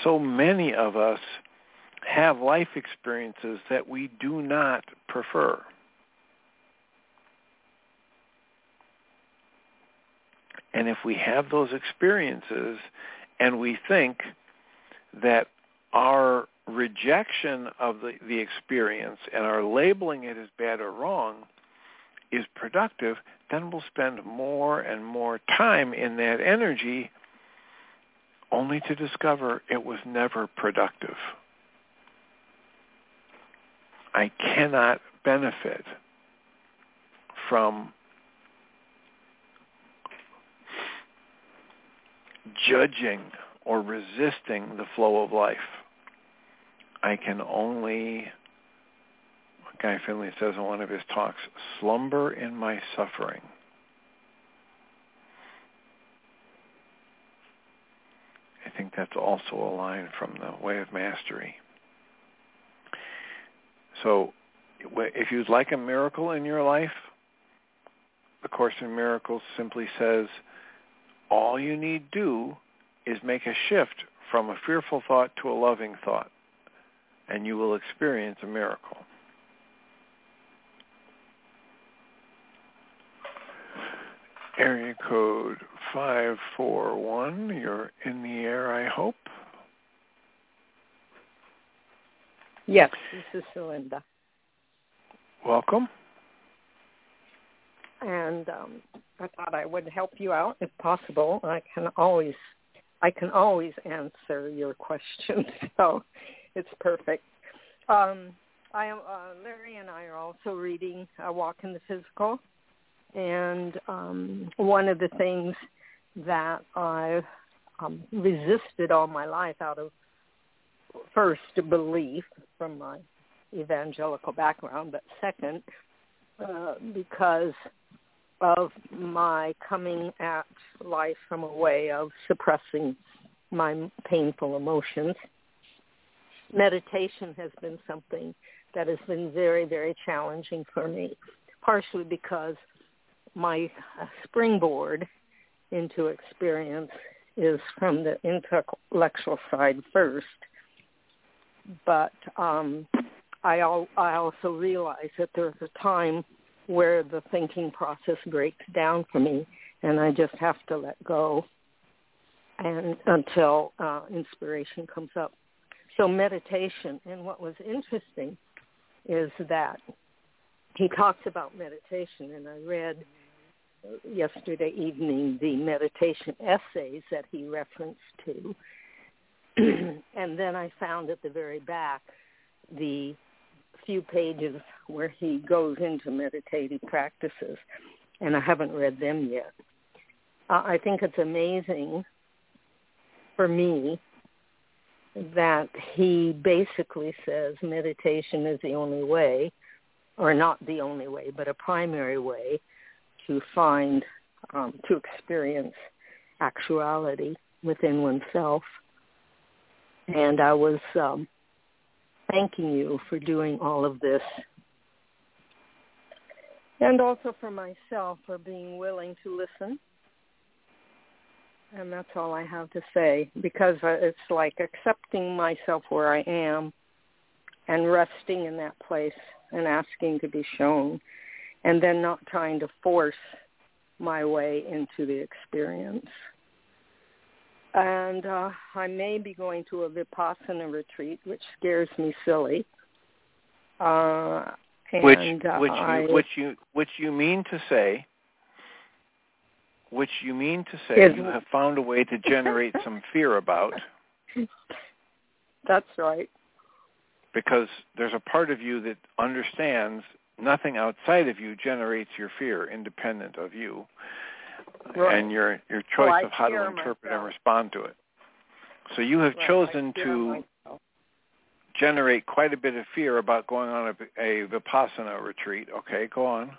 so many of us have life experiences that we do not prefer. And if we have those experiences and we think that our rejection of the, the experience and our labeling it as bad or wrong is productive, then we'll spend more and more time in that energy only to discover it was never productive. I cannot benefit from judging or resisting the flow of life. I can only, Guy Finley says in one of his talks, slumber in my suffering. I think that's also a line from the Way of Mastery. So if you'd like a miracle in your life, the Course in Miracles simply says, all you need do is make a shift from a fearful thought to a loving thought, and you will experience a miracle. Area code 541, you're in the air, I hope. Yes, this is Celinda. Welcome. And um, I thought I would help you out if possible. I can always I can always answer your questions, so it's perfect. Um, I am uh, Larry and I are also reading A Walk in the Physical, and um, one of the things that I've um, resisted all my life out of first belief from my evangelical background, but second, uh, because of my coming at life from a way of suppressing my painful emotions. Meditation has been something that has been very, very challenging for me, partially because my springboard into experience is from the intellectual side first. But um, I, al- I also realize that there's a time where the thinking process breaks down for me, and I just have to let go and until uh, inspiration comes up. So meditation, and what was interesting is that he talks about meditation, and I read yesterday evening the meditation essays that he referenced to. and then I found at the very back the few pages where he goes into meditative practices, and I haven't read them yet. I think it's amazing for me that he basically says meditation is the only way, or not the only way, but a primary way to find, um, to experience actuality within oneself. And I was um, thanking you for doing all of this. And also for myself for being willing to listen. And that's all I have to say because uh, it's like accepting myself where I am and resting in that place and asking to be shown and then not trying to force my way into the experience. And uh, I may be going to a Vipassana retreat, which scares me silly. Uh, and, which uh, which I, you, which you which you mean to say which you mean to say Is- you have found a way to generate some fear about That's right. because there's a part of you that understands nothing outside of you generates your fear independent of you Right. and your your choice I of how to interpret and respond to it. So you have Right, chosen to myself. generate quite a bit of fear about going on a, a vipassana retreat. Okay, go on.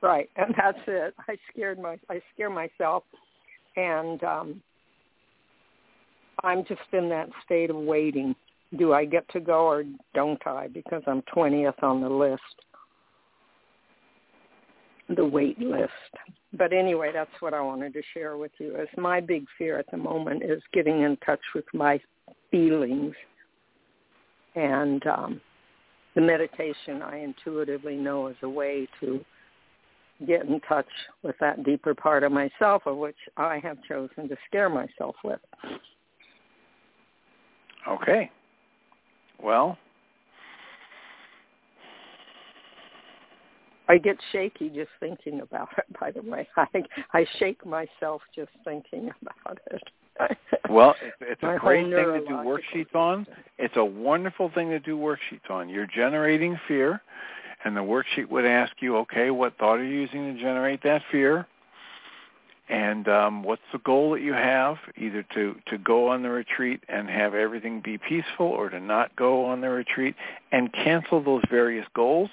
Right, and that's it. I scared my I scare myself, and um, I'm just in that state of waiting. Do I get to go or don't I? Because I'm twentieth on the list, the wait list. But anyway, that's what I wanted to share with you. As my big fear at the moment is getting in touch with my feelings, and um, the meditation I intuitively know is a way to get in touch with that deeper part of myself of which I have chosen to scare myself with. Okay. Well, I get shaky just thinking about it, by the way. I I shake myself just thinking about it. well, it's, it's a great thing to do worksheets on. It's a wonderful thing to do worksheets on. You're generating fear, and the worksheet would ask you, okay, what thought are you using to generate that fear? And um, what's the goal that you have, either to, to go on the retreat and have everything be peaceful or to not go on the retreat and cancel those various goals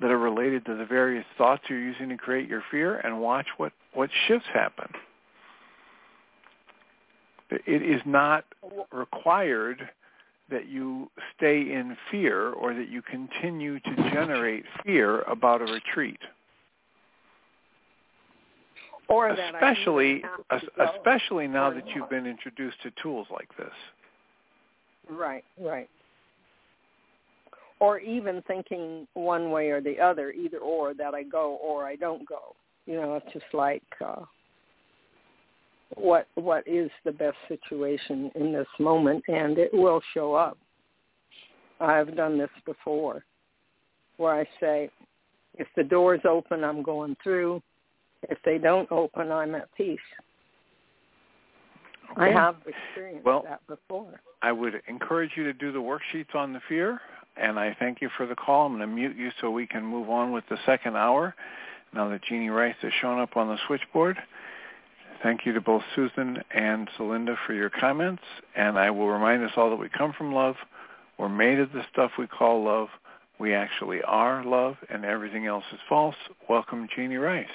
that are related to the various thoughts you're using to create your fear and watch what, what shifts happen. It is not required that you stay in fear or that you continue to generate fear about a retreat. or that especially I even have to go. especially now that you've been introduced to tools like this. Right, right. Or even thinking one way or the other, either or, that I go or I don't go. You know, it's just like uh, what what is the best situation in this moment, and it will show up. I've done this before, where I say, if the doors open, I'm going through. If they don't open, I'm at peace. I have experienced Well- that before. I would encourage you to do the worksheets on the fear, and I thank you for the call. I'm going to mute you so we can move on with the second hour now that Jeanie Ryce has shown up on the switchboard. Thank you to both Susan and Celinda for your comments, and I will remind us all that we come from love, We're made of the stuff we call love. We actually are love, and everything else is false. Welcome, Jeanie Ryce.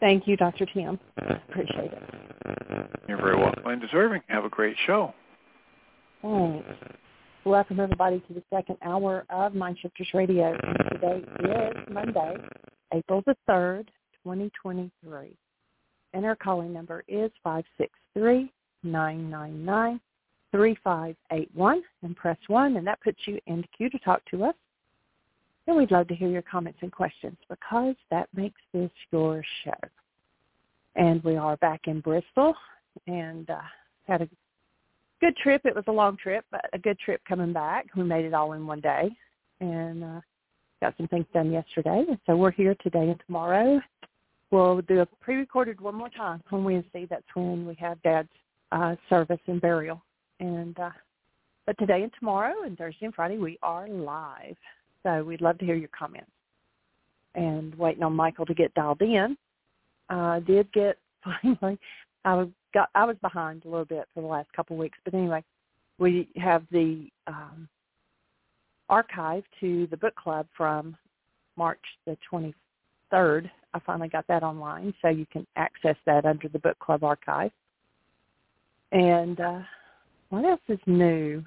Thank you, Dr. Tim. Appreciate it. You're very welcome and deserving. Have a great show. Thanks. Welcome, everybody, to the second hour of Mindshifters Radio. today is Monday, April the 3rd, 2023. And our calling number is 563-999-3581. And press 1, and that puts you in queue to talk to us. And we'd love to hear your comments and questions because that makes this your show. And we are back in Bristol and uh, had a good trip. It was a long trip, but a good trip coming back. We made it all in one day and uh, got some things done yesterday. So we're here today and tomorrow. We'll do a pre-recorded one more time on Wednesday. That's when we have Dad's uh, service and burial. And uh, but today and tomorrow and Thursday and Friday we are live. So we'd love to hear your comments. And waiting on Michael to get dialed in. Uh, did get finally. I got I was behind a little bit for the last couple of weeks, but anyway, we have the um, archive to the book club from March the 23rd. I finally got that online, so you can access that under the book club archive. And uh, what else is new?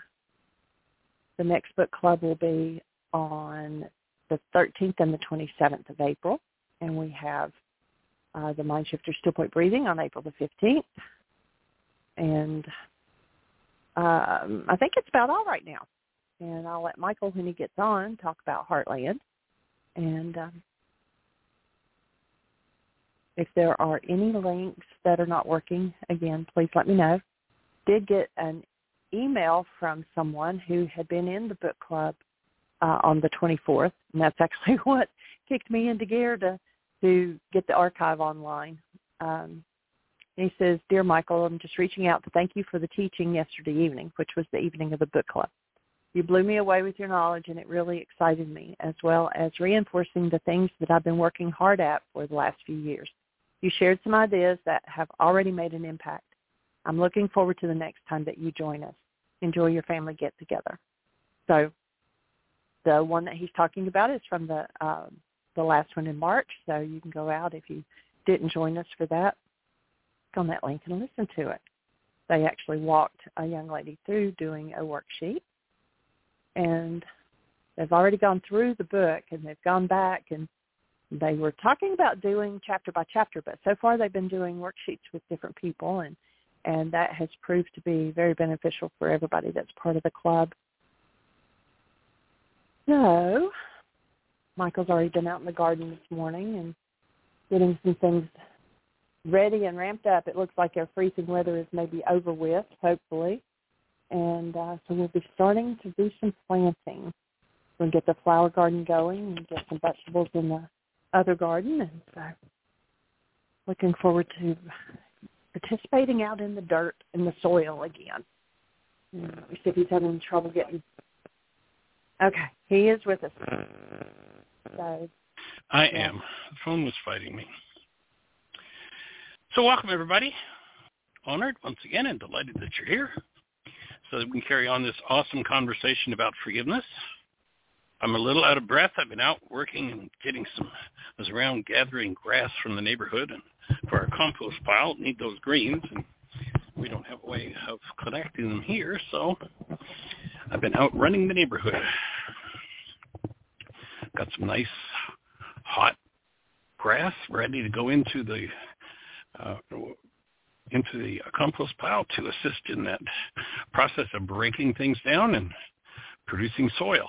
The next book club will be on the 13th and the 27th of April, and we have uh, the Mind Shifter Still Point Breathing on April the 15th. And um, I think it's about all right now. And I'll let Michael, when he gets on, talk about Heartland. And um, if there are any links that are not working, again, please let me know. Did get an email from someone who had been in the book club uh, on the 24th, and that's actually what kicked me into gear to to get the archive online. Um, he says, Dear Michael, I'm just reaching out to thank you for the teaching yesterday evening, which was the evening of the book club. You blew me away with your knowledge, and it really excited me, as well as reinforcing the things that I've been working hard at for the last few years. You shared some ideas that have already made an impact. I'm looking forward to the next time that you join us. Enjoy your family get-together. So the one that he's talking about is from the um, the last one in March, so you can go out if you didn't join us for that. Go on that link and listen to it. They actually walked a young lady through doing a worksheet, and they've already gone through the book and they've gone back and they were talking about doing chapter by chapter, but so far they've been doing worksheets with different people and and that has proved to be very beneficial for everybody that's part of the club. So Michael's already been out in the garden this morning and getting some things ready and ramped up. It looks like our freezing weather is maybe over with, hopefully. And uh, so we'll be starting to do some planting. We'll get the flower garden going and get some vegetables in the other garden. And so looking forward to participating out in the dirt, and the soil again. Me see if he's having trouble getting Okay, he is with us. So, I yeah. am. The phone was fighting me. So welcome everybody. Honored once again and delighted that you're here so that we can carry on this awesome conversation about forgiveness. I'm a little out of breath. I've been out working and getting some, I was around gathering grass from the neighborhood and for our compost pile, need those greens and we don't have a way of collecting them here, so I've been out running the neighborhood. Got some nice hot grass ready to go into the uh, into the compost pile to assist in that process of breaking things down and producing soil.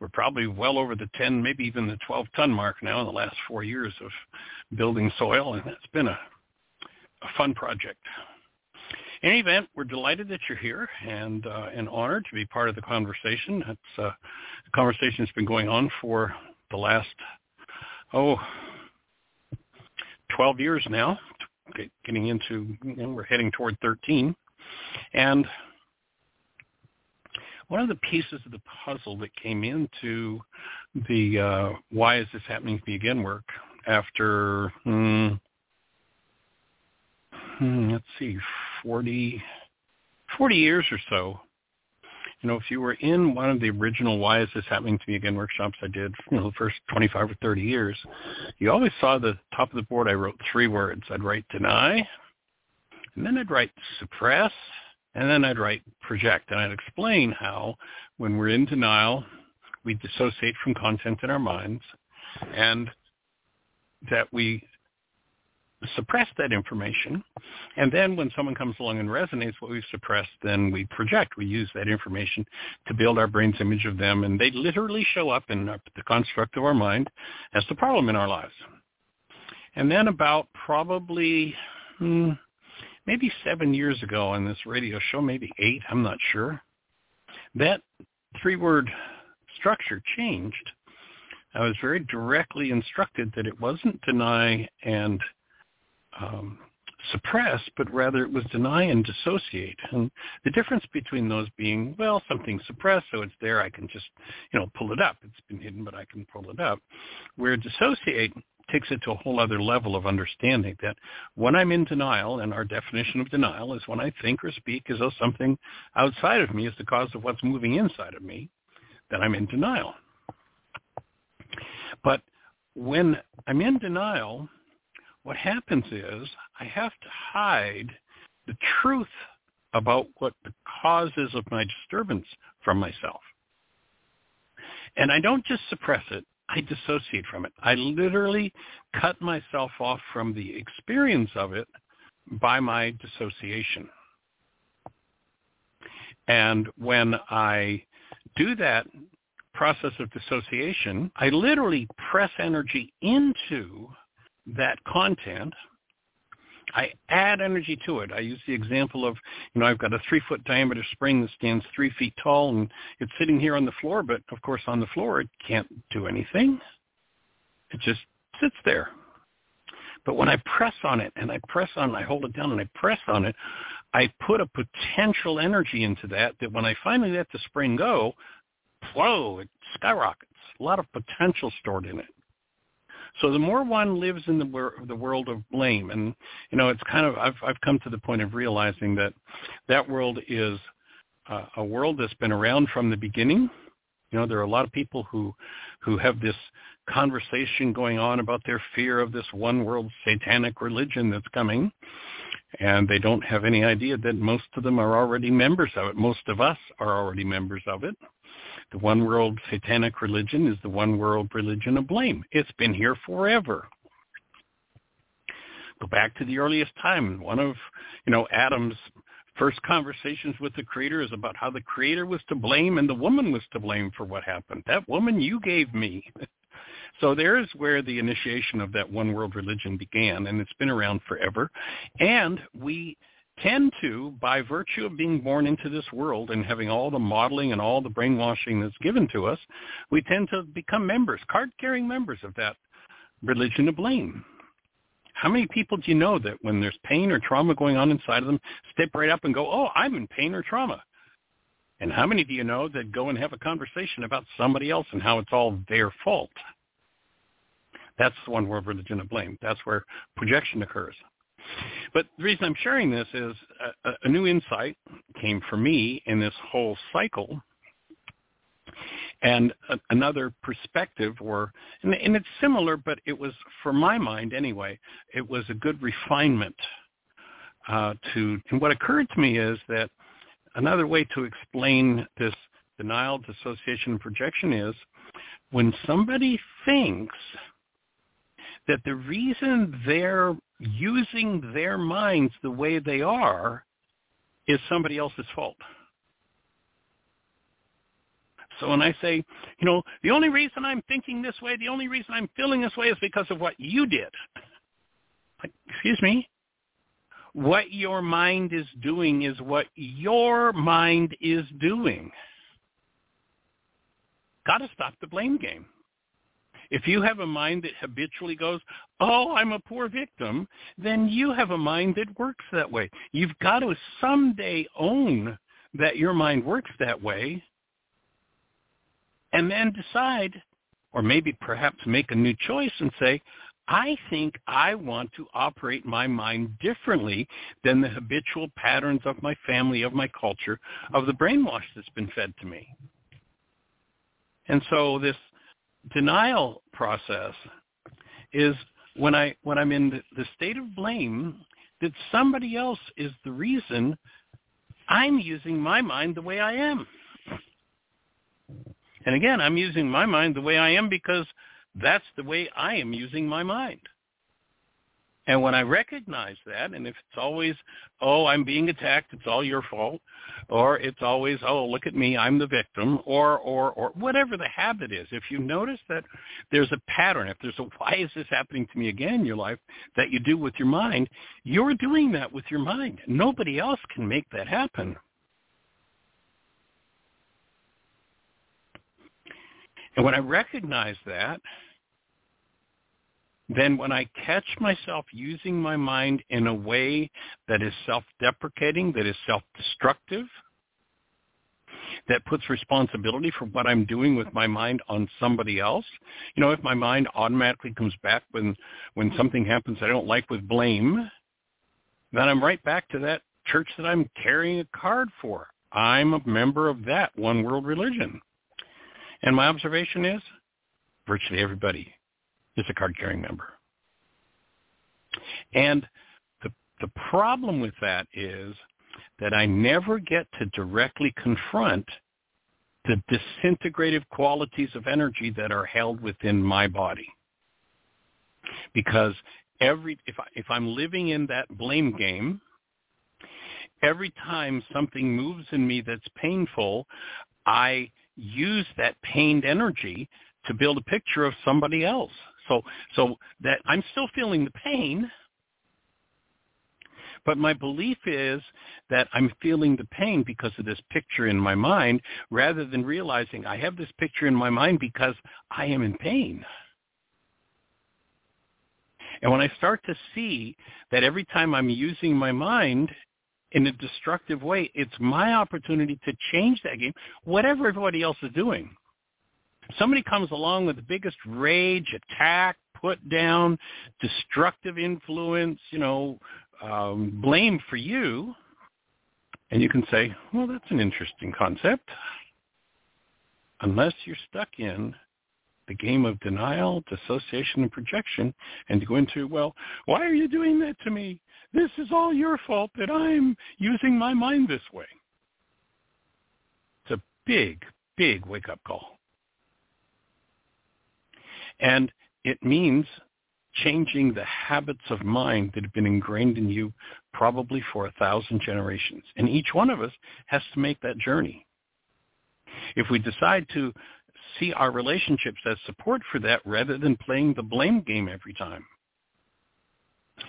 We're probably well over the 10, maybe even the 12 ton mark now in the last four years of building soil, and it's been a, a fun project. In any event, we're delighted that you're here and uh, and honored to be part of the conversation. It's uh, the conversation's been going on for the last oh 12 years now, getting into you know, we're heading toward 13, and one of the pieces of the puzzle that came into the uh, why is this happening to me again work after hmm, hmm, let's see 40, 40 years or so you know, if you were in one of the original Why Is This Happening to Me Again workshops I did, you know, the first 25 or 30 years, you always saw the top of the board I wrote three words. I'd write deny, and then I'd write suppress, and then I'd write project. And I'd explain how when we're in denial, we dissociate from content in our minds, and that we suppress that information. And then when someone comes along and resonates what we've suppressed, then we project. We use that information to build our brain's image of them. And they literally show up in the construct of our mind as the problem in our lives. And then about probably hmm, maybe seven years ago on this radio show, maybe eight, I'm not sure, that three-word structure changed. I was very directly instructed that it wasn't deny and um, suppress, but rather it was deny and dissociate. And the difference between those being, well, something suppressed, so it's there, I can just, you know, pull it up. It's been hidden, but I can pull it up. Where dissociate takes it to a whole other level of understanding that when I'm in denial, and our definition of denial is when I think or speak as though something outside of me is the cause of what's moving inside of me, then I'm in denial. But when I'm in denial, what happens is I have to hide the truth about what the cause is of my disturbance from myself. And I don't just suppress it, I dissociate from it. I literally cut myself off from the experience of it by my dissociation. And when I do that process of dissociation, I literally press energy into that content. I add energy to it. I use the example of, you know, I've got a three-foot diameter spring that stands three feet tall, and it's sitting here on the floor, but of course on the floor it can't do anything. It just sits there. But when I press on it, and I press on I hold it down and I press on it, I put a potential energy into that that when I finally let the spring go, whoa, it skyrockets. A lot of potential stored in it. So the more one lives in the, wor- the world of blame, and you know, it's kind of I've I've come to the point of realizing that that world is uh, a world that's been around from the beginning. You know, there are a lot of people who who have this conversation going on about their fear of this one world satanic religion that's coming. And they don't have any idea that most of them are already members of it. Most of us are already members of it. The one world satanic religion is the one world religion of blame. It's been here forever. Go back to the earliest time. One of, you know, Adam's first conversations with the creator is about how the creator was to blame and the woman was to blame for what happened. That woman you gave me. so there's where the initiation of that one world religion began and it's been around forever. And we tend to, by virtue of being born into this world and having all the modeling and all the brainwashing that's given to us, we tend to become members, card-carrying members of that religion of blame. How many people do you know that when there's pain or trauma going on inside of them, step right up and go, oh, I'm in pain or trauma? And how many do you know that go and have a conversation about somebody else and how it's all their fault? That's the one world religion of blame. That's where projection occurs. But the reason I'm sharing this is a, a new insight came for me in this whole cycle. And a, another perspective or and, and, it's similar but it was for my mind anyway it was a good refinement uh, to and what occurred to me is that another way to explain this denial dissociation and projection is when somebody thinks that the reason they're using their minds the way they are is somebody else's fault. So when I say, you know, the only reason I'm thinking this way, the only reason I'm feeling this way is because of what you did. Excuse me? What your mind is doing is what your mind is doing. Got to stop the blame game. If you have a mind that habitually goes, oh, I'm a poor victim, then you have a mind that works that way. You've got to someday own that your mind works that way and then decide or maybe perhaps make a new choice and say, I think I want to operate my mind differently than the habitual patterns of my family, of my culture, of the brainwash that's been fed to me. And so this denial process is when I when I'm in the, state of blame that somebody else is the reason I'm using my mind the way I am. And again, I'm using my mind the way I am because that's the way I am using my mind. And when I recognize that, and if it's always, oh, I'm being attacked, it's all your fault, or it's always, oh, look at me, I'm the victim, or, or, or whatever the habit is, if you notice that there's a pattern, if there's a why is this happening to me again in your life that you do with your mind, you're doing that with your mind. Nobody else can make that happen. And when I recognize that, then when I catch myself using my mind in a way that is self-deprecating, that is self-destructive, that puts responsibility for what I'm doing with my mind on somebody else. You know, if my mind automatically comes back when when something happens I don't like with blame, then I'm right back to that church that I'm carrying a card for. I'm a member of that one world religion. And my observation is virtually everybody is a card carrying member. And the the problem with that is that I never get to directly confront the disintegrative qualities of energy that are held within my body. Because every if I, if I'm living in that blame game, every time something moves in me that's painful, I use that pained energy to build a picture of somebody else. So so that I'm still feeling the pain, but my belief is that I'm feeling the pain because of this picture in my mind rather than realizing I have this picture in my mind because I am in pain. And when I start to see that every time I'm using my mind in a destructive way, it's my opportunity to change that game, whatever everybody else is doing. Somebody comes along with the biggest rage, attack, put down, destructive influence, you know, um, blame for you, and you can say, well, that's an interesting concept. Unless you're stuck in the game of denial, dissociation, and projection, and to go into, well, why are you doing that to me? This is all your fault that I'm using my mind this way. It's a big, big wake-up call. And it means changing the habits of mind that have been ingrained in you probably for a thousand generations. And each one of us has to make that journey. If we decide to see our relationships as support for that rather than playing the blame game every time,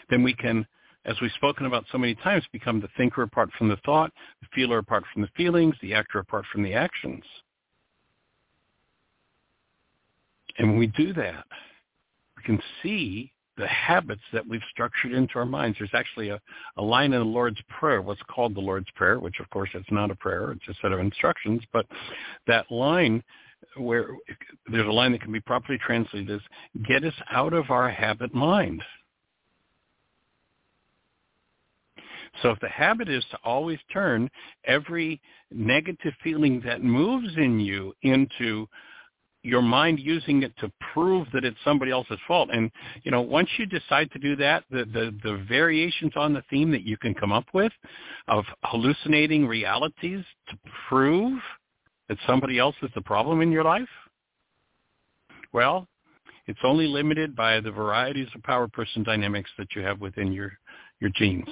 then we can as we've spoken about so many times, become the thinker apart from the thought, the feeler apart from the feelings, the actor apart from the actions. And when we do that, we can see the habits that we've structured into our minds. There's actually a, a line in the Lord's Prayer, what's called the Lord's Prayer, which of course it's not a prayer, it's a set of instructions, but that line where there's a line that can be properly translated as get us out of our habit mind. So if the habit is to always turn every negative feeling that moves in you into your mind using it to prove that it's somebody else's fault. And you know, once you decide to do that, the, the the variations on the theme that you can come up with of hallucinating realities to prove that somebody else is the problem in your life, well, it's only limited by the varieties of power person dynamics that you have within your your genes.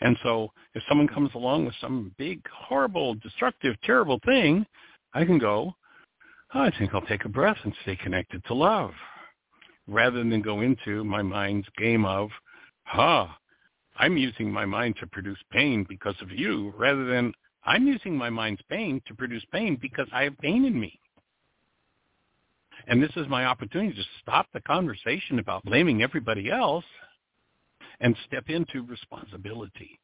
And so if someone comes along with some big, horrible, destructive, terrible thing, I can go, oh, I think I'll take a breath and stay connected to love rather than go into my mind's game of, huh, I'm using my mind to produce pain because of you rather than I'm using my mind's pain to produce pain because I have pain in me. And this is my opportunity to stop the conversation about blaming everybody else and step into responsibility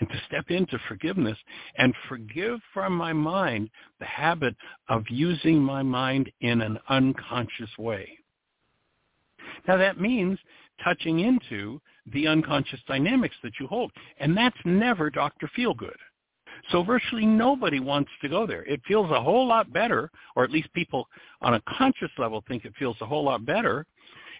and to step into forgiveness and forgive from my mind the habit of using my mind in an unconscious way. Now that means touching into the unconscious dynamics that you hold. And that's never Dr. Feelgood. So virtually nobody wants to go there. It feels a whole lot better, or at least people on a conscious level think it feels a whole lot better.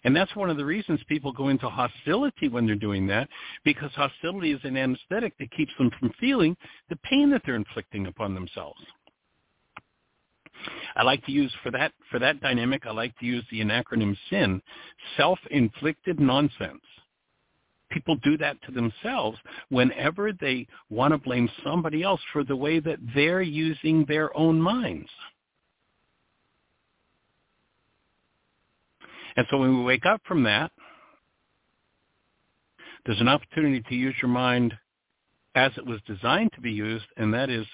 And that's one of the reasons people go into hostility when they're doing that, because hostility is an anesthetic that keeps them from feeling the pain that they're inflicting upon themselves. I like to use for that for that dynamic. I like to use the acronym SIN, self-inflicted nonsense. People do that to themselves whenever they want to blame somebody else for the way that they're using their own minds. And so when we wake up from that, there's an opportunity to use your mind as it was designed to be used, and that is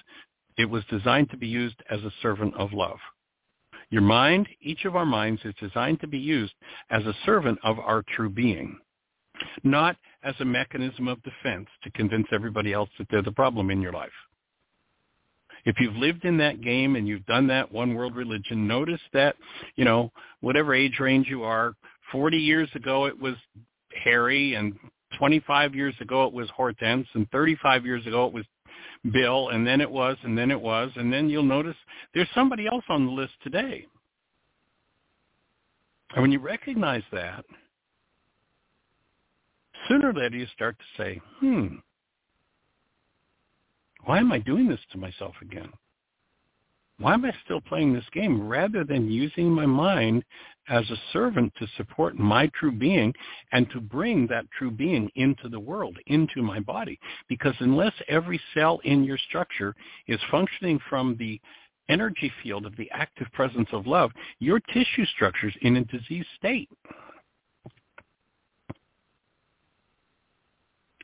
it was designed to be used as a servant of love. Your mind, each of our minds, is designed to be used as a servant of our true being, not as a mechanism of defense to convince everybody else that they're the problem in your life. If you've lived in that game and you've done that one world religion, notice that, you know, whatever age range you are, 40 years ago it was Harry and 25 years ago it was Hortense and 35 years ago it was bill, and then it was, and then it was, and then you'll notice there's somebody else on the list today. And when you recognize that, sooner or later you start to say, hmm, why am I doing this to myself again? why am I still playing this game rather than using my mind as a servant to support my true being and to bring that true being into the world, into my body? Because unless every cell in your structure is functioning from the energy field of the active presence of love, your tissue structure is in a diseased state.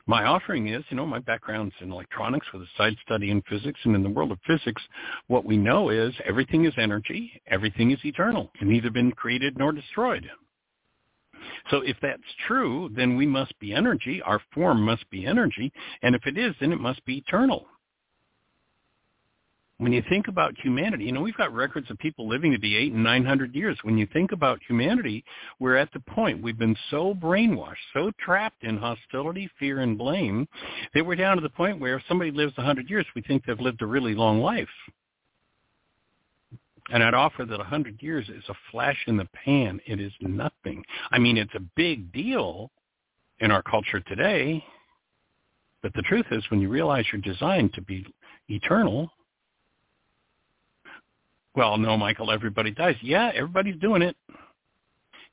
My offering is, you know, my background's in electronics with a side study in physics. And in the world of physics, what we know is everything is energy. Everything is eternal and neither been created nor destroyed. So if that's true, then we must be energy. Our form must be energy. And if it is, then it must be eternal when you think about humanity, you know, we've got records of people living to be eight and nine hundred years. When you think about humanity, we're at the point we've been so brainwashed, so trapped in hostility, fear, and blame that we're down to the point where if somebody lives a hundred years, we think they've lived a really long life. And I'd offer that a hundred years is a flash in the pan. It is nothing. I mean, it's a big deal in our culture today. But the truth is, when you realize you're designed to be eternal, well, no, Michael, everybody dies. Yeah, everybody's doing it.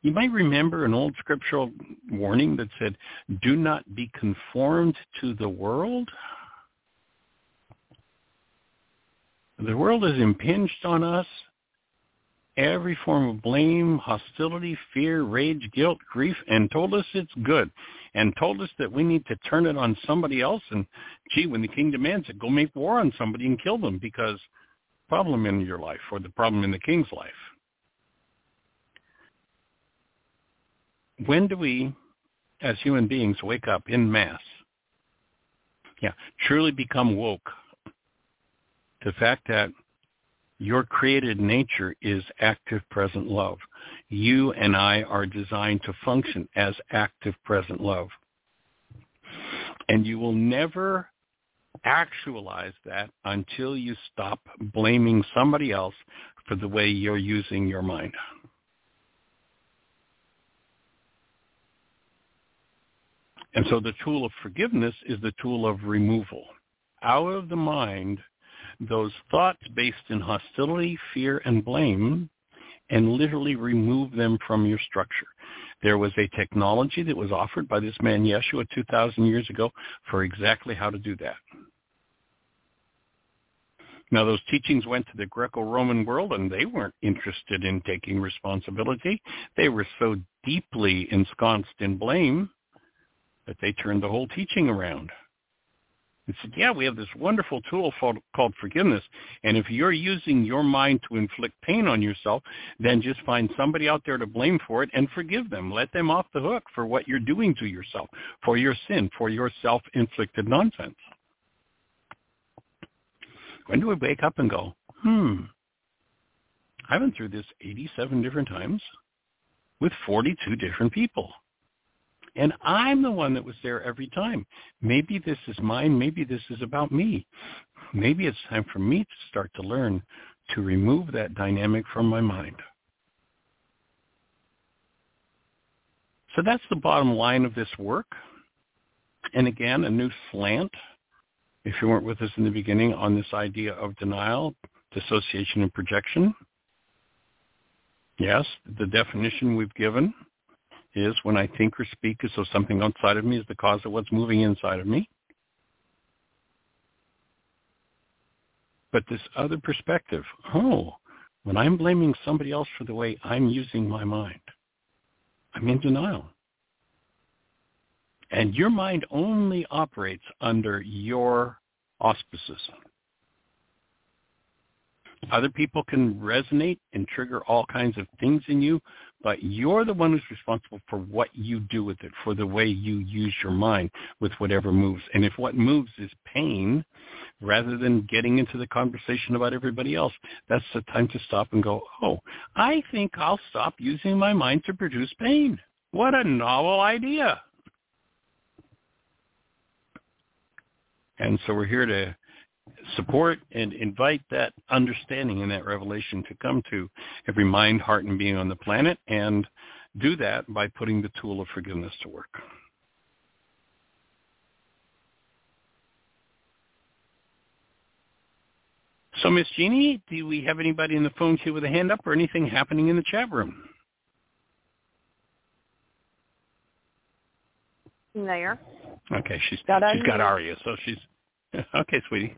You might remember an old scriptural warning that said, do not be conformed to the world. The world has impinged on us every form of blame, hostility, fear, rage, guilt, grief, and told us it's good, and told us that we need to turn it on somebody else. And gee, when the king demands it, go make war on somebody and kill them because problem in your life or the problem in the king's life. When do we, as human beings, wake up in mass? Yeah, truly become woke. The fact that your created nature is active present love. You and I are designed to function as active present love. And you will never actualize that until you stop blaming somebody else for the way you're using your mind. And so the tool of forgiveness is the tool of removal. Out of the mind, those thoughts based in hostility, fear, and blame, and literally remove them from your structure. There was a technology that was offered by this man Yeshua 2,000 years ago for exactly how to do that. Now, those teachings went to the Greco-Roman world, and they weren't interested in taking responsibility. They were so deeply ensconced in blame that they turned the whole teaching around. And said, yeah, we have this wonderful tool called forgiveness, and if you're using your mind to inflict pain on yourself, then just find somebody out there to blame for it and forgive them. Let them off the hook for what you're doing to yourself, for your sin, for your self-inflicted nonsense. When do we wake up and go, hmm, I've been through this 87 different times with 42 different people. And I'm the one that was there every time. Maybe this is mine. Maybe this is about me. Maybe it's time for me to start to learn to remove that dynamic from my mind. So that's the bottom line of this work. And again, a new slant, if you weren't with us in the beginning, on this idea of denial, dissociation, and projection. Yes, the definition we've given is when I think or speak as though something outside of me is the cause of what's moving inside of me. But this other perspective, oh, when I'm blaming somebody else for the way I'm using my mind, I'm in denial. And your mind only operates under your auspices. Other people can resonate and trigger all kinds of things in you, but you're the one who's responsible for what you do with it, for the way you use your mind with whatever moves. And if what moves is pain, rather than getting into the conversation about everybody else, that's the time to stop and go, oh, I think I'll stop using my mind to produce pain. What a novel idea. And so we're here to support and invite that understanding and that revelation to come to every mind, heart, and being on the planet and do that by putting the tool of forgiveness to work. So, Miss Jeanie, do we have anybody in the phone queue with a hand up or anything happening in the chat room? There. Okay, she's got she's got Aria, so she's okay, sweetie.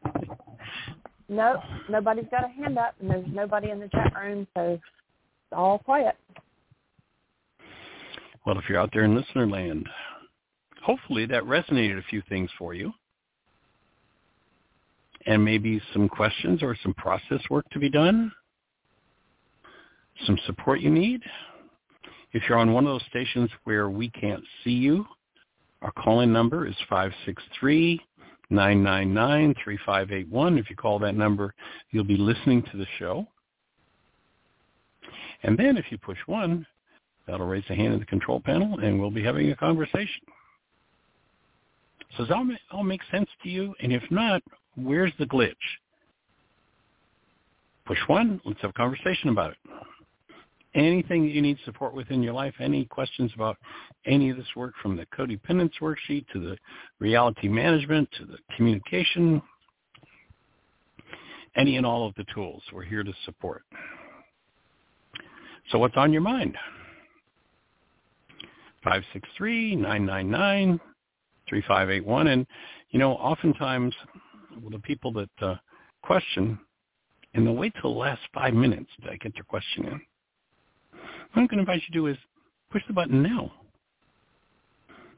No, nobody's got a hand up, and there's nobody in the chat room, so it's all quiet. Well, if you're out there in listener land, hopefully that resonated a few things for you. And maybe some questions or some process work to be done. Some support you need. If you're on one of those stations where we can't see you, our calling number is 563 999-3581. If you call that number, you'll be listening to the show. And then if you push one, that'll raise a hand in the control panel, and we'll be having a conversation. So does that all, make sense to you? And if not, where's the glitch? Push one, let's have a conversation about it anything that you need support with in your life, any questions about any of this work from the codependence worksheet to the reality management to the communication, any and all of the tools we're here to support. So what's on your mind? 563-999-3581. And, you know, oftentimes the people that uh, question, and they'll wait till the last five minutes to get their question in. What I'm going to invite you to do is push the button now.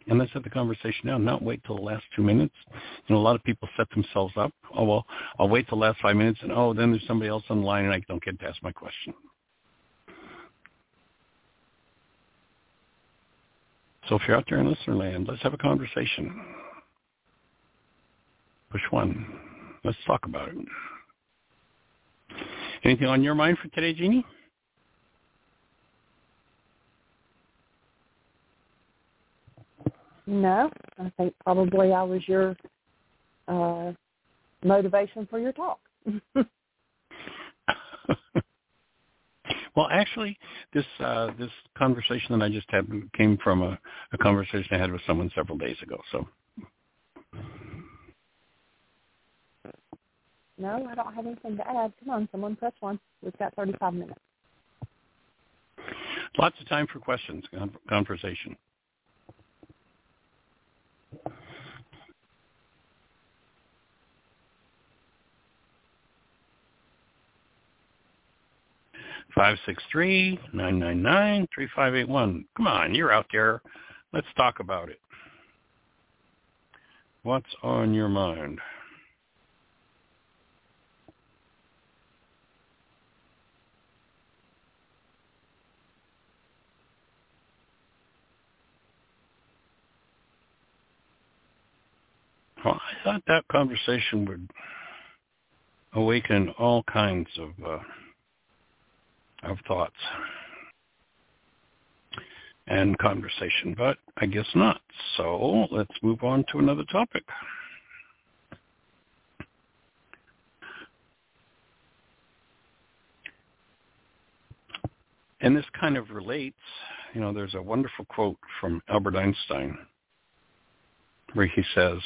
And let's have the conversation now, not wait till the last two minutes. You know, a lot of people set themselves up. Oh, well, I'll wait till the last five minutes, and oh, then there's somebody else on the line, and I don't get to ask my question. So if you're out there in listener land, let's have a conversation. Push one. Let's talk about it. Anything on your mind for today, Jeanie? No, I think probably I was your uh, motivation for your talk. well, actually, this uh, this conversation that I just had came from a, a conversation I had with someone several days ago. So. No, I don't have anything to add. Come on, someone press one. We've got 35 minutes. Lots of time for questions, conversation. Five six three nine nine nine three five eight one. Come on, you're out there. Let's talk about it. What's on your mind? Well, I thought that conversation would awaken all kinds of uh, of thoughts and conversation, but I guess not. So let's move on to another topic. And this kind of relates, you know, there's a wonderful quote from Albert Einstein where he says,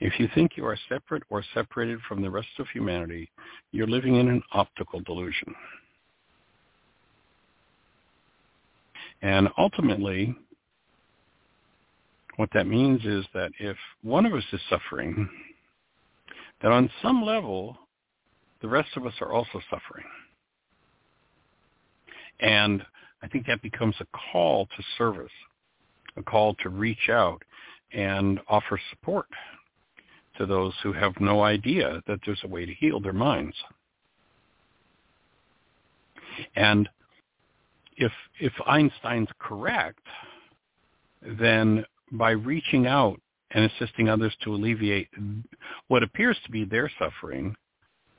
if you think you are separate or separated from the rest of humanity, you're living in an optical delusion. And ultimately, what that means is that if one of us is suffering, that on some level, the rest of us are also suffering. And I think that becomes a call to service, a call to reach out and offer support to those who have no idea that there's a way to heal their minds. And if if Einstein's correct, then by reaching out and assisting others to alleviate what appears to be their suffering,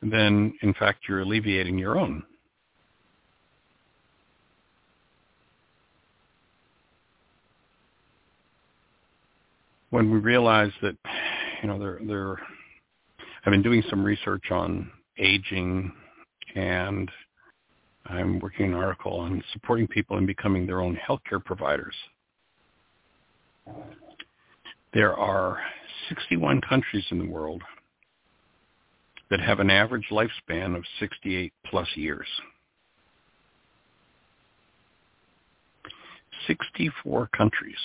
then in fact you're alleviating your own. When we realize that you know, they're they're I've been doing some research on aging and I'm working an article on supporting people in becoming their own healthcare providers. There are 61 countries in the world that have an average lifespan of 68 plus years. 64 countries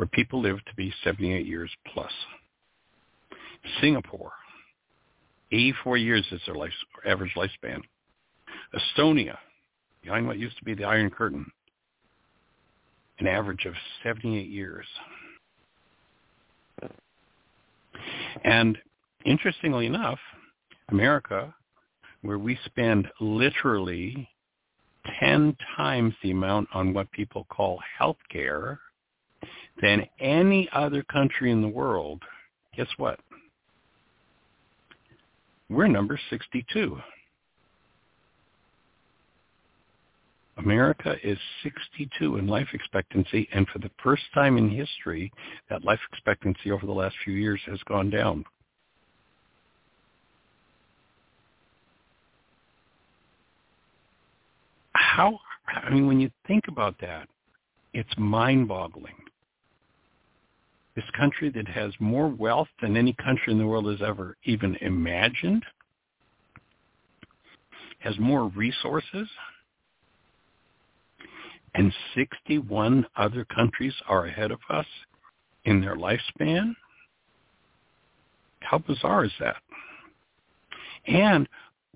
where people live to be 78 years plus. Singapore, 84 years is their life, average lifespan. Estonia, behind what used to be the Iron Curtain, an average of 78 years. And interestingly enough, America, where we spend literally 10 times the amount on what people call health care than any other country in the world, guess what? We're number 62. America is 62 in life expectancy, and for the first time in history, that life expectancy over the last few years has gone down. How, I mean, when you think about that, it's mind-boggling this country that has more wealth than any country in the world has ever even imagined, has more resources, and 61 other countries are ahead of us in their lifespan? How bizarre is that? And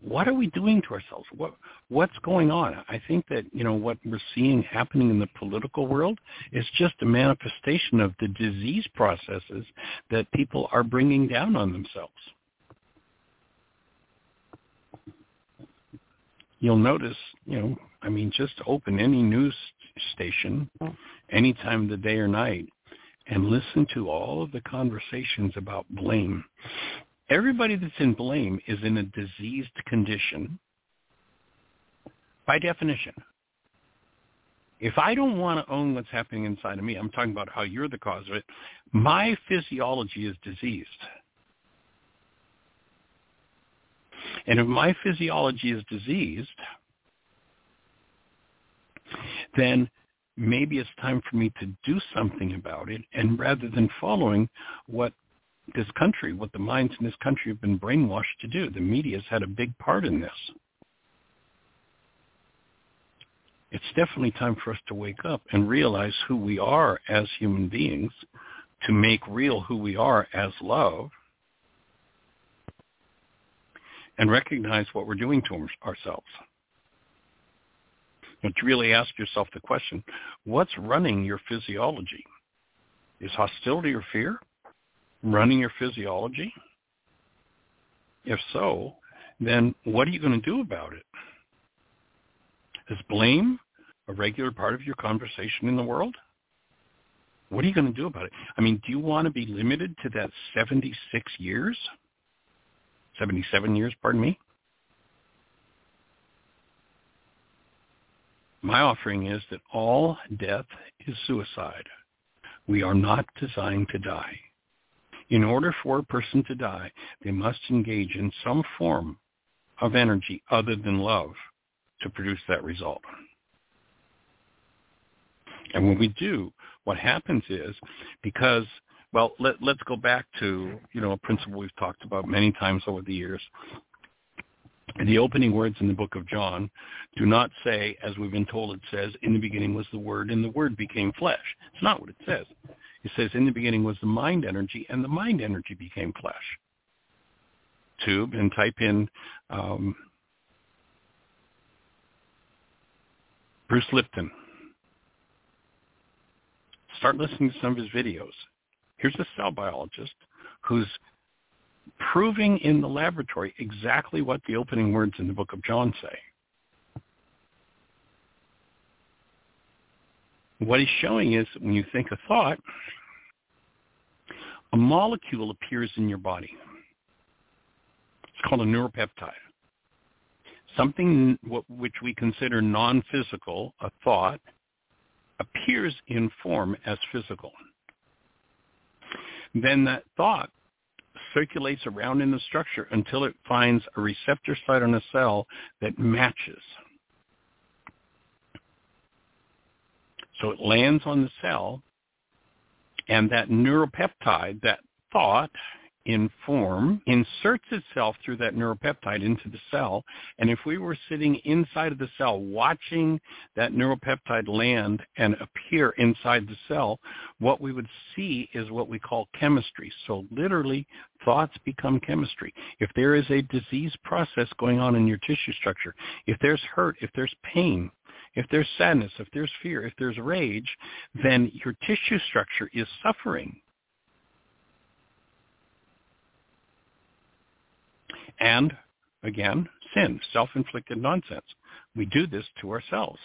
what are we doing to ourselves? What what's going on? I think that you know what we're seeing happening in the political world is just a manifestation of the disease processes that people are bringing down on themselves. You'll notice, you know, I mean, just open any news station any time of the day or night and listen to all of the conversations about blame everybody that's in blame is in a diseased condition by definition. If I don't want to own what's happening inside of me, I'm talking about how you're the cause of it, my physiology is diseased. And if my physiology is diseased, then maybe it's time for me to do something about it. And rather than following what this country, what the minds in this country have been brainwashed to do. The media has had a big part in this. It's definitely time for us to wake up and realize who we are as human beings, to make real who we are as love, and recognize what we're doing to ourselves. But to really ask yourself the question, what's running your physiology? Is hostility or fear? Running your physiology? If so, then what are you going to do about it? Is blame a regular part of your conversation in the world? What are you going to do about it? I mean, do you want to be limited to that 76 years? 77 years, pardon me? My offering is that all death is suicide. We are not designed to die. In order for a person to die, they must engage in some form of energy other than love to produce that result. And when we do, what happens is because well let, let's go back to you know a principle we've talked about many times over the years. The opening words in the book of john do not say as we've been told it says in the beginning was the word and the word became flesh. It's not what it says it says in the beginning was the mind energy and the mind energy became flesh tube and type in um, bruce lipton start listening to some of his videos. Here's a cell biologist who's proving in the laboratory exactly what the opening words in the book of John say. What he's showing is when you think a thought, a molecule appears in your body. It's called a neuropeptide. Something which we consider non-physical, a thought, appears in form as physical. Then that thought circulates around in the structure until it finds a receptor site on a cell that matches. So it lands on the cell, and that neuropeptide, that thought, in form inserts itself through that neuropeptide into the cell. And if we were sitting inside of the cell watching that neuropeptide land and appear inside the cell, what we would see is what we call chemistry. So literally, thoughts become chemistry. If there is a disease process going on in your tissue structure, if there's hurt, if there's pain, if there's sadness, if there's fear, if there's rage, then your tissue structure is suffering And again, sin, self-inflicted nonsense. We do this to ourselves.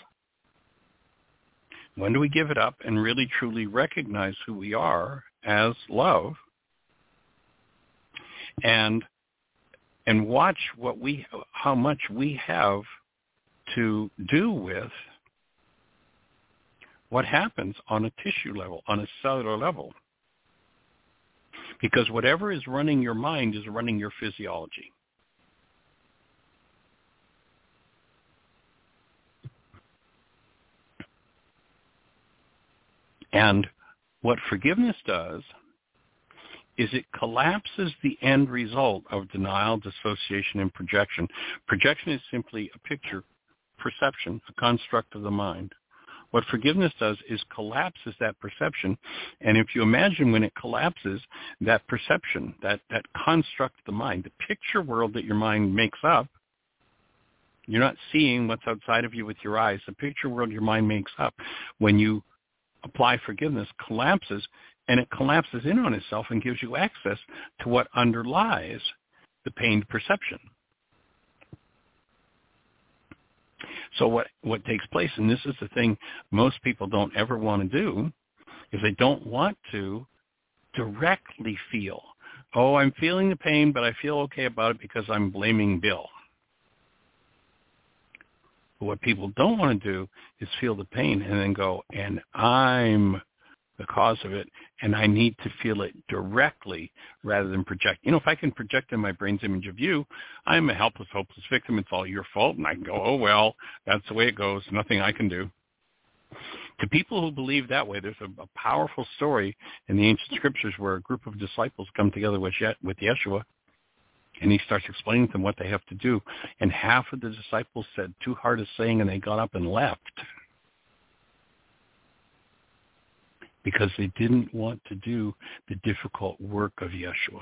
When do we give it up and really truly recognize who we are as love and and watch what we how much we have to do with what happens on a tissue level, on a cellular level. Because whatever is running your mind is running your physiology. And what forgiveness does is it collapses the end result of denial, dissociation, and projection. Projection is simply a picture, perception, a construct of the mind. What forgiveness does is collapses that perception. And if you imagine when it collapses, that perception, that, that construct of the mind, the picture world that your mind makes up, you're not seeing what's outside of you with your eyes. The picture world your mind makes up. When you apply forgiveness collapses and it collapses in on itself and gives you access to what underlies the pained perception. So what, what takes place, and this is the thing most people don't ever want to do, is they don't want to directly feel, oh, I'm feeling the pain, but I feel okay about it because I'm blaming Bill. But what people don't want to do is feel the pain and then go, and I'm the cause of it, and I need to feel it directly rather than project. You know, if I can project in my brain's image of you, I'm a helpless, hopeless victim. It's all your fault, and I can go, oh well, that's the way it goes. Nothing I can do. To people who believe that way, there's a, a powerful story in the ancient scriptures where a group of disciples come together with, Ye- with Yeshua and he starts explaining to them what they have to do. And half of the disciples said, too hard a saying, and they got up and left. Because they didn't want to do the difficult work of Yeshua.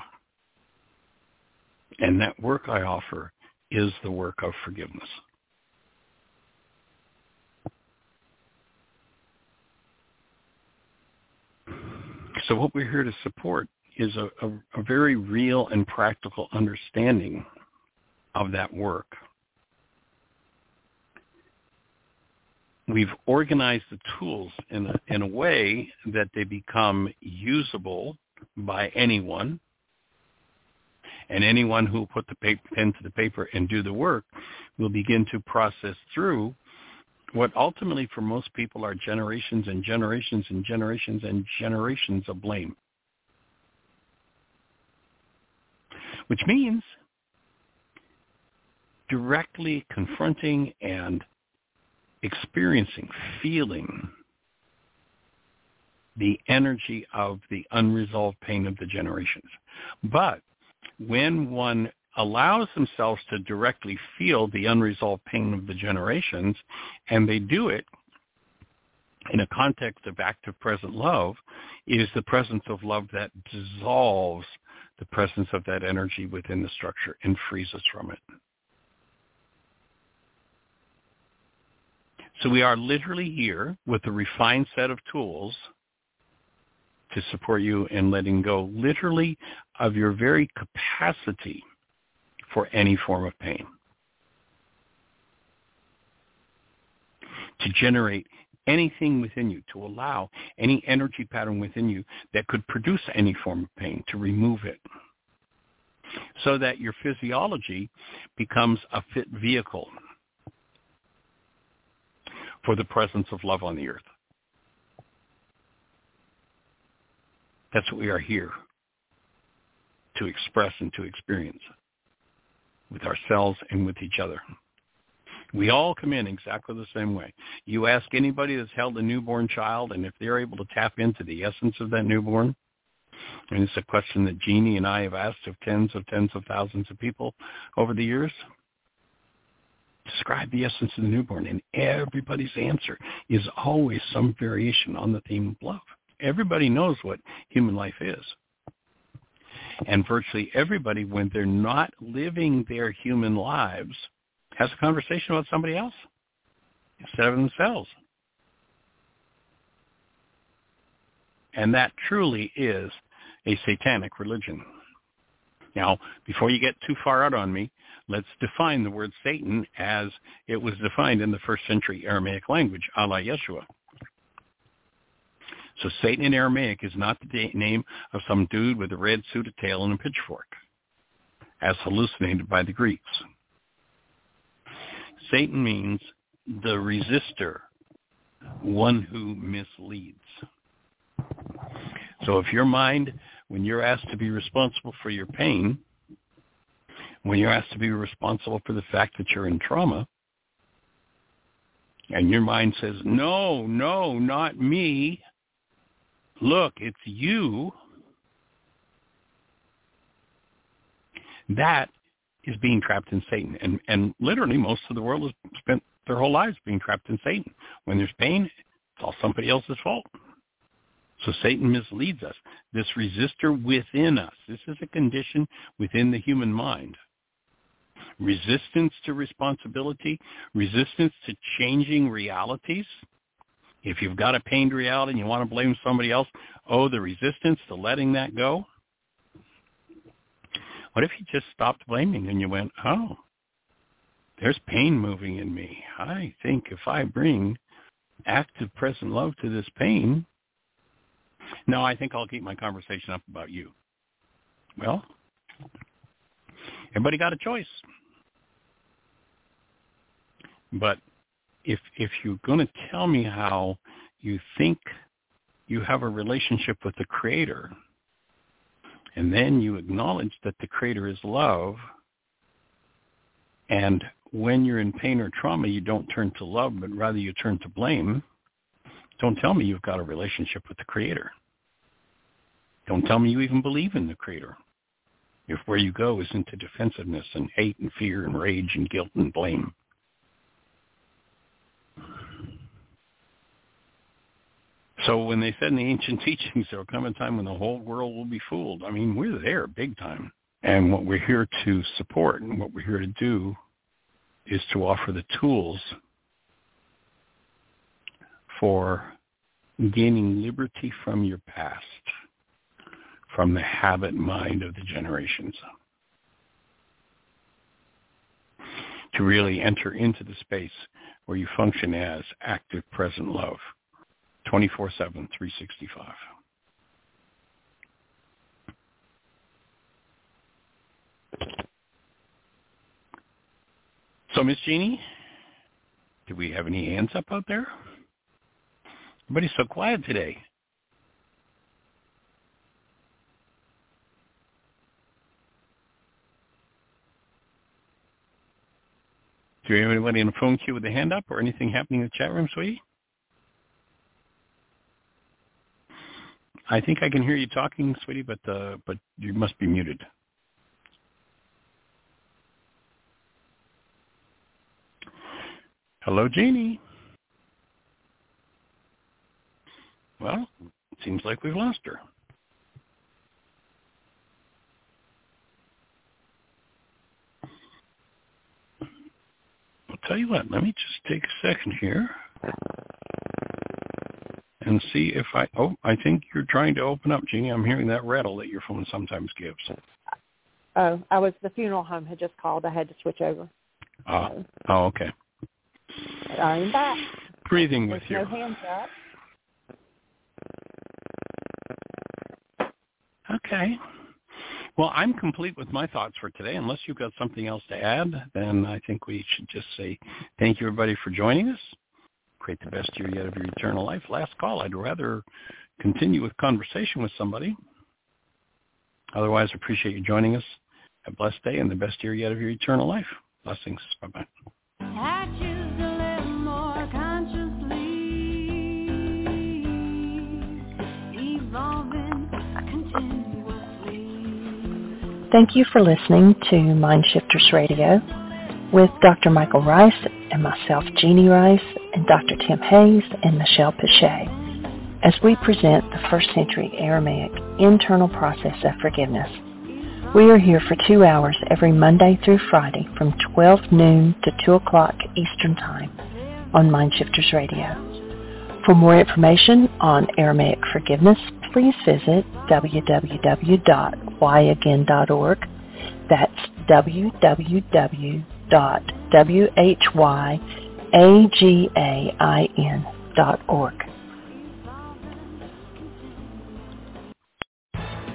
And that work I offer is the work of forgiveness. So what we're here to support is a, a, a very real and practical understanding of that work. We've organized the tools in a, in a way that they become usable by anyone. And anyone who will put the paper, pen to the paper and do the work will begin to process through what ultimately for most people are generations and generations and generations and generations of blame. Which means directly confronting and experiencing, feeling the energy of the unresolved pain of the generations. But when one allows themselves to directly feel the unresolved pain of the generations, and they do it in a context of active present love, is the presence of love that dissolves the presence of that energy within the structure and frees us from it. So we are literally here with a refined set of tools to support you in letting go literally of your very capacity for any form of pain. To generate anything within you, to allow any energy pattern within you that could produce any form of pain, to remove it. So that your physiology becomes a fit vehicle for the presence of love on the earth. That's what we are here to express and to experience with ourselves and with each other. We all come in exactly the same way. You ask anybody that's held a newborn child, and if they're able to tap into the essence of that newborn, and it's a question that Jeanie and I have asked of tens of tens of thousands of people over the years, describe the essence of the newborn, and everybody's answer is always some variation on the theme of love. Everybody knows what human life is. And virtually everybody, when they're not living their human lives, has a conversation about somebody else instead of themselves. And that truly is a satanic religion. Now, before you get too far out on me, let's define the word Satan as it was defined in the first century Aramaic language, a la Yeshua. So Satan in Aramaic is not the name of some dude with a red suit, a tail, and a pitchfork, as hallucinated by the Greeks. Satan means the resistor, one who misleads. So if your mind, when you're asked to be responsible for your pain, when you're asked to be responsible for the fact that you're in trauma, and your mind says, no, no, not me, look, it's you, that is being trapped in Satan. And, and literally most of the world has spent their whole lives being trapped in Satan. When there's pain, it's all somebody else's fault. So Satan misleads us. This resistor within us, this is a condition within the human mind. Resistance to responsibility, resistance to changing realities, if you've got a pained reality and you want to blame somebody else, oh, the resistance to letting that go. What if you just stopped blaming and you went, oh, there's pain moving in me. I think if I bring active present love to this pain, no, I think I'll keep my conversation up about you. Well, everybody got a choice. But if if you're going to tell me how you think you have a relationship with the creator and then you acknowledge that the creator is love and when you're in pain or trauma you don't turn to love but rather you turn to blame don't tell me you've got a relationship with the creator. Don't tell me you even believe in the creator. If where you go is into defensiveness and hate and fear and rage and guilt and blame So when they said in the ancient teachings there will come a time when the whole world will be fooled, I mean, we're there big time. And what we're here to support and what we're here to do is to offer the tools for gaining liberty from your past, from the habit mind of the generations. to really enter into the space where you function as active present love 24-7, 365. So, Miss Jeanie, do we have any hands up out there? Everybody's so quiet today. Do you have anybody in the phone queue with a hand up or anything happening in the chat room, sweetie? I think I can hear you talking, sweetie, but uh, but you must be muted. Hello, Jeanie. Well, it seems like we've lost her. I'll tell you what, let me just take a second here and see if I, oh, I think you're trying to open up, Jeanie. I'm hearing that rattle that your phone sometimes gives. Oh, I was, the funeral home had just called. I had to switch over. Ah, so, oh, okay. I'm back. Breathing There's with you. no hands up. Okay. Well, I'm complete with my thoughts for today. Unless you've got something else to add, then I think we should just say thank you, everybody, for joining us. Create the best year yet of your eternal life. Last call. I'd rather continue with conversation with somebody. Otherwise, appreciate you joining us. Have a blessed day and the best year yet of your eternal life. Blessings. Bye-bye. Thank you for listening to Mindshifters Radio with Dr. Michael Ryce and myself, Jeanie Ryce, and Dr. Tim Hayes and Michelle Pichet as we present the first century Aramaic internal process of forgiveness. We are here for two hours every Monday through Friday from 12 noon to 2 o'clock Eastern Time on Mindshifters Radio. For more information on Aramaic forgiveness, please visit www.whyagain.org. That's www.whyagain.org.